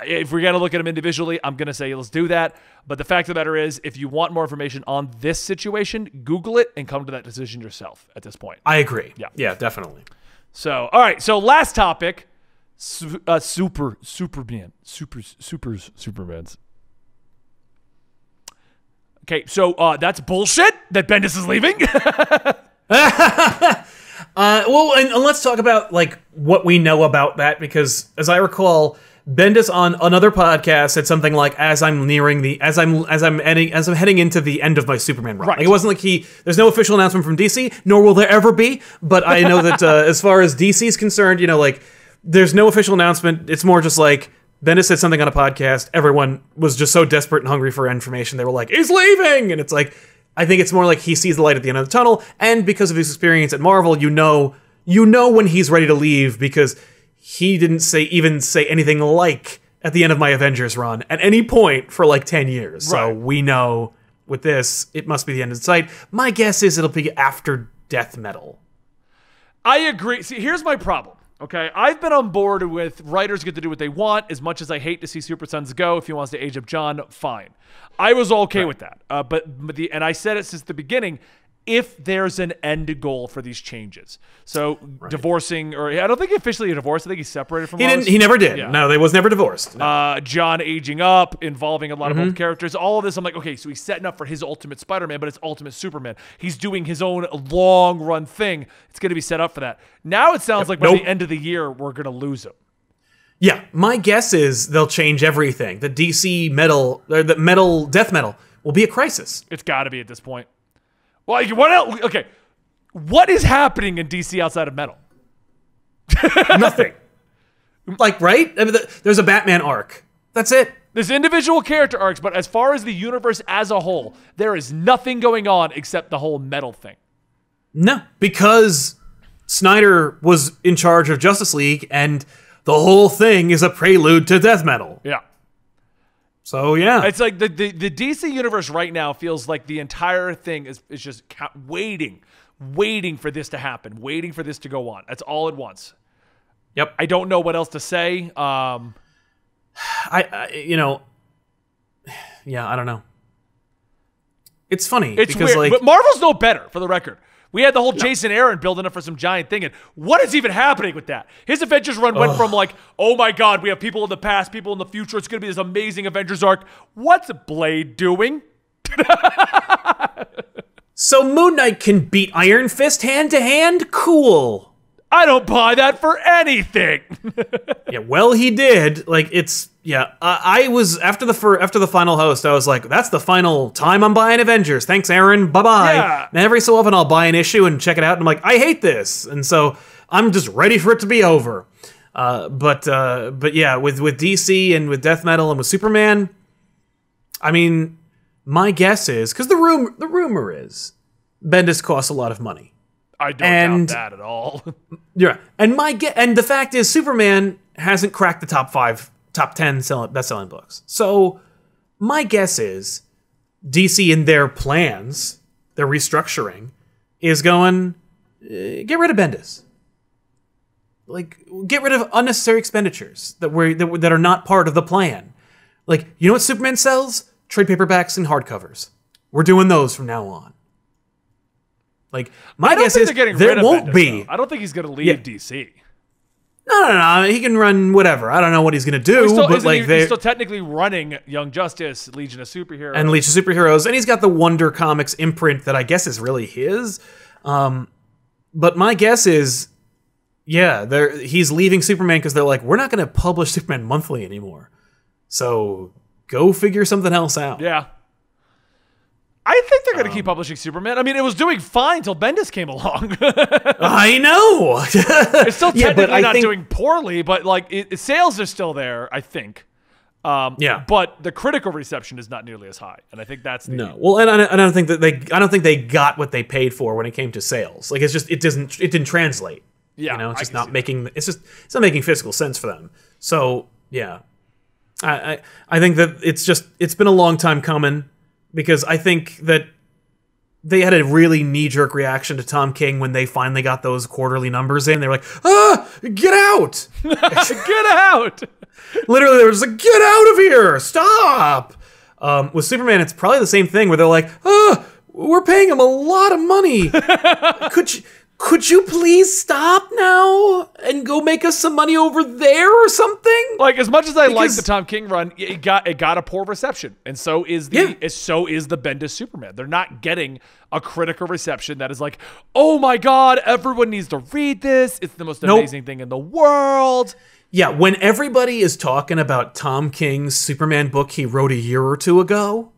Speaker 1: If we're gonna look at them individually, I'm gonna say let's do that. But the fact of the matter is, if you want more information on this situation, Google it and come to that decision yourself. At this point.
Speaker 2: I agree.
Speaker 1: Yeah.
Speaker 2: yeah, definitely.
Speaker 1: So, all right. So, last topic: Su- uh, super, Superman, supers, supers, Supermans. Okay, so uh, that's bullshit that Bendis is leaving.
Speaker 2: Uh, well, and, and let's talk about like what we know about that because, as I recall, Bendis on another podcast said something like, "As I'm nearing the, as I'm, as I'm heading, as I'm heading into the end of my Superman run."
Speaker 1: Right.
Speaker 2: Like, it wasn't like he. There's no official announcement from DC, nor will there ever be. But I know that uh, as far as DC is concerned, you know, like there's no official announcement. It's more just like Bendis said something on a podcast. Everyone was just so desperate and hungry for information. They were like, "He's leaving," and it's like. I think it's more like he sees the light at the end of the tunnel, and because of his experience at Marvel, you know, you know when he's ready to leave because he didn't say even say anything like at the end of my Avengers run at any point for like ten years. So we know with this, it must be the end of the sight. My guess is it'll be after Death Metal.
Speaker 1: I agree. See, here's my problem. Okay, I've been on board with writers get to do what they want. As much as I hate to see Super Sons go, if he wants to age up John, fine. I was okay with that. Uh, but, but the and I said it since the beginning. If there's an end goal for these changes, so divorcing or I don't think he officially divorced. I think he's separated from.
Speaker 2: He
Speaker 1: Lois.
Speaker 2: didn't. He never did.
Speaker 1: Yeah.
Speaker 2: No, they was never divorced. No.
Speaker 1: uh, John aging up, involving a lot
Speaker 2: Mm-hmm.
Speaker 1: of old characters, all of this. I'm like, okay, so he's setting up for his ultimate Spider-Man, but it's ultimate Superman. He's doing his own long run thing. It's going to be set up for that. Now it sounds like by
Speaker 2: Nope.
Speaker 1: the end of the year, we're going to lose him.
Speaker 2: Yeah, my guess is they'll change everything. The DC metal, or the metal death metal, will be a crisis.
Speaker 1: It's got to be at this point. Well, like, what else? Okay, what is happening in DC outside of metal?
Speaker 2: Nothing. like, right? I mean, the, there's a Batman arc. That's it.
Speaker 1: There's individual character arcs, but as far as the universe as a whole, there is nothing going on except the whole metal thing.
Speaker 2: No, because Snyder was in charge of Justice League, and the whole thing is a prelude to death metal.
Speaker 1: Yeah.
Speaker 2: So yeah,
Speaker 1: It's like the, the, the DC universe right now feels like the entire thing is, is just ca- waiting, waiting for this to happen, waiting for this to go on. That's all at once.
Speaker 2: yep.
Speaker 1: I don't know what else to say. Um,
Speaker 2: I, I, you know, yeah, I don't know. It's funny
Speaker 1: it's
Speaker 2: because
Speaker 1: weird,
Speaker 2: like
Speaker 1: but Marvel's no better for the record. We had the whole Jason Aaron building up for some giant thing, and what is even happening with that? His Avengers run went from like, oh my god, we have people in the past, people in the future. It's going to be this amazing Avengers arc. What's Blade doing?
Speaker 2: so Moon Knight can beat Iron Fist hand to hand. Cool.
Speaker 1: I don't buy that for anything.
Speaker 2: Yeah, well, he did. Like it's yeah. I, I was after the fir- after the final host. I was like, that's the final time I'm buying Avengers. Thanks, Aaron. Bye bye.
Speaker 1: Yeah.
Speaker 2: And every so often I'll buy an issue and check it out. And I'm like, I hate this, and so I'm just ready for it to be over. Uh, but uh, but yeah, with with DC and with Death Metal and with Superman, I mean, my guess is because the room the rumor is Bendis costs a lot of money.
Speaker 1: I don't
Speaker 2: And-
Speaker 1: doubt that at all.
Speaker 2: Yeah, and my ge- and the fact is, Superman hasn't cracked the top five, top ten selling best-selling books. So my guess is, DC in their plans, their restructuring, is going uh, get rid of Bendis. Like get rid of unnecessary expenditures that were that, were- that are not part of the plan. Like you know what Superman sells? Trade paperbacks and hardcovers. We're doing those from now on. Like my guess is
Speaker 1: they're getting
Speaker 2: there won't be.
Speaker 1: though. I don't think he's going to leave
Speaker 2: Yeah.
Speaker 1: DC.
Speaker 2: No, no, no. He can run whatever. I don't know what he's gonna do,
Speaker 1: He's still,
Speaker 2: but like
Speaker 1: he,
Speaker 2: they
Speaker 1: he's still technically running Young Justice, Legion of Superheroes.
Speaker 2: and Legion of Superheroes, and he's got the Wonder Comics imprint that I guess is really his. Um, but my guess is, yeah, they're he's leaving Superman because they're like, we're not going to publish Superman monthly anymore. So go figure something else out.
Speaker 1: yeah. I think they're going
Speaker 2: Um,
Speaker 1: to keep publishing Superman. I mean, it was doing fine till Bendis came along.
Speaker 2: I know.
Speaker 1: it's still technically
Speaker 2: I
Speaker 1: not
Speaker 2: think-
Speaker 1: doing poorly, but like it, it- sales are still there, I think. Um,
Speaker 2: Yeah.
Speaker 1: But the critical reception is not nearly as high, and I think that's the
Speaker 2: no. Well, and I, I don't think that they. I don't think they got what they paid for when it came to sales. Like it's just it doesn't it didn't translate.
Speaker 1: Yeah,
Speaker 2: you know, it's just not
Speaker 1: that.
Speaker 2: making it's just it's not making physical sense for them. So yeah, I, I I think that it's just it's been a long time coming because I think that they had a really knee jerk reaction to Tom King when they finally got those quarterly numbers in. They were like, ah, get out!
Speaker 1: Get out!
Speaker 2: Literally, they were just like, get out of here! Stop! Um, with Superman, it's probably the same thing where they're like, ah, we're paying him a lot of money. could you could you please stop now and go make us some money over there or something?
Speaker 1: Like as much as I like the Tom King run, it got it got a poor reception, and so is the
Speaker 2: Yeah.
Speaker 1: so is the Bendis Superman. They're not getting a critical reception that is like, oh my god, everyone needs to read this. It's the most
Speaker 2: Nope.
Speaker 1: amazing thing in the world.
Speaker 2: Yeah, when everybody is talking about Tom King's Superman book he wrote a year or two ago,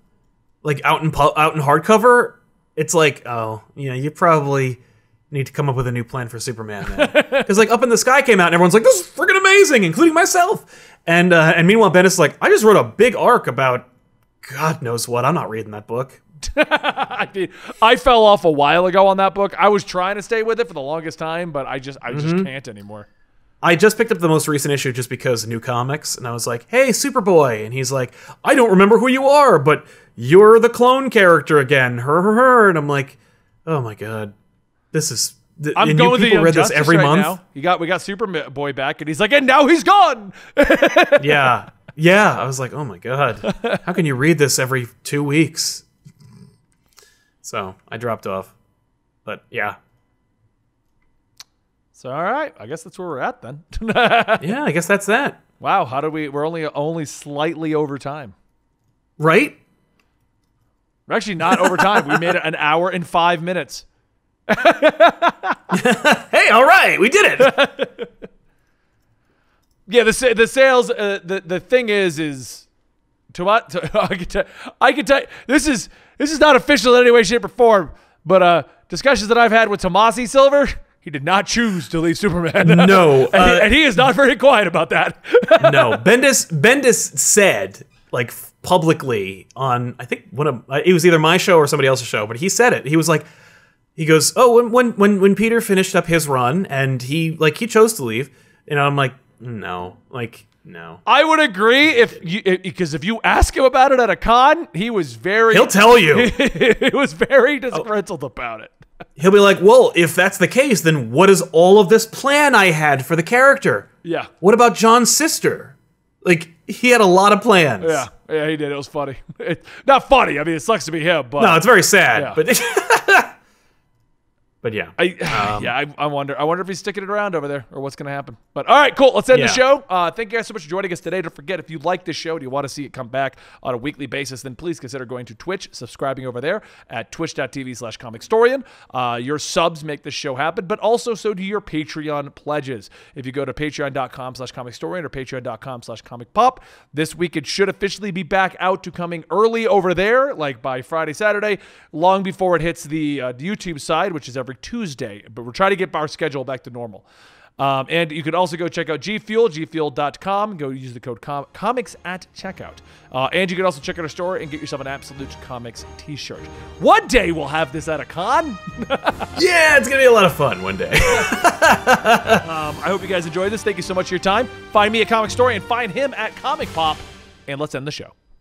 Speaker 2: like out in out in hardcover, it's like, oh, yeah, you probably need to come up with a new plan for Superman man. because like Up in the Sky came out and everyone's like, this is freaking amazing, including myself. And uh, and meanwhile, Bendis is like, I just wrote a big arc about God knows what. I'm not reading that book.
Speaker 1: I mean, I fell off a while ago on that book. I was trying to stay with it for the longest time, but I just I
Speaker 2: Mm-hmm.
Speaker 1: just can't anymore.
Speaker 2: I just picked up the most recent issue just because new comics, and I was like, "Hey, Superboy," and he's like, "I don't remember who you are, but you're the clone character again." Her, her, her, and I'm like, "Oh my god, this is." Th-
Speaker 1: I'm going
Speaker 2: you
Speaker 1: with the
Speaker 2: people read this every
Speaker 1: right
Speaker 2: month.
Speaker 1: now. You got we got Superboy back, and he's like, and now he's gone.
Speaker 2: Yeah, yeah. I was like, "Oh my god, how can you read this every two weeks?" So I dropped off, but yeah,
Speaker 1: So all right, I guess that's where we're at then.
Speaker 2: yeah. I guess that's that,
Speaker 1: wow, how did we? We're only only slightly over time.
Speaker 2: right?
Speaker 1: We're actually not over time. we made it an hour and five minutes.
Speaker 2: Hey, all right, we did it.
Speaker 1: Yeah, the the sales. Uh, the the thing is, is to what to, I can tell. I can tell. This is this is not official in any way, shape, or form. But uh, discussions that I've had with Tomasi Silver, he did not choose to leave Superman.
Speaker 2: No,
Speaker 1: and, he,
Speaker 2: uh,
Speaker 1: and he is not very quiet about that.
Speaker 2: no, Bendis Bendis said like publicly on I think one of uh, it was either my show or somebody else's show, but he said it. He was like, he goes, oh, when when when when Peter finished up his run and he like he chose to leave, And I'm like, no, like no.
Speaker 1: I would agree if you because if you ask him about it at a con, he was very
Speaker 2: He'll tell you.
Speaker 1: he was very oh. disgruntled about it.
Speaker 2: He'll be like, well, if that's the case, then what is all of this plan I had for the character?
Speaker 1: Yeah.
Speaker 2: What about John's sister? Like he had a lot of plans.
Speaker 1: Yeah, yeah, he did. It was funny. It, not funny. I mean, it sucks to be him, but
Speaker 2: No, it's very sad,
Speaker 1: Yeah.
Speaker 2: but but yeah.
Speaker 1: I,
Speaker 2: Um,
Speaker 1: yeah, I, I wonder. I wonder if he's sticking it around over there, or what's going to happen. But all right, cool. Let's end
Speaker 2: Yeah.
Speaker 1: the show. Uh, thank you guys so much for joining us today. Don't forget, if you like this show, do you want to see it come back on a weekly basis, then please consider going to Twitch, subscribing over there at twitch.tv/slash comicstorian. Uh, your subs make this show happen, but also so do your Patreon pledges. If you go to patreon.com/slash comicstorian or patreon.com/slash comic pop, this week it should officially be back out to coming early over there, like by Friday, Saturday, long before it hits the uh, YouTube side, which is every Tuesday. But we're trying to get our schedule back to normal. Um, and you can also go check out G Fuel, gfuel.com. Go use the code com- comics at checkout. Uh, and you can also check out our store and get yourself an Absolute Comics t shirt. One day we'll have this at a con.
Speaker 2: yeah, it's gonna be a lot of fun one day.
Speaker 1: Um, I hope you guys enjoyed this. Thank you so much for your time. Find me at Comic Story and find him at Comic Pop. And let's end the show.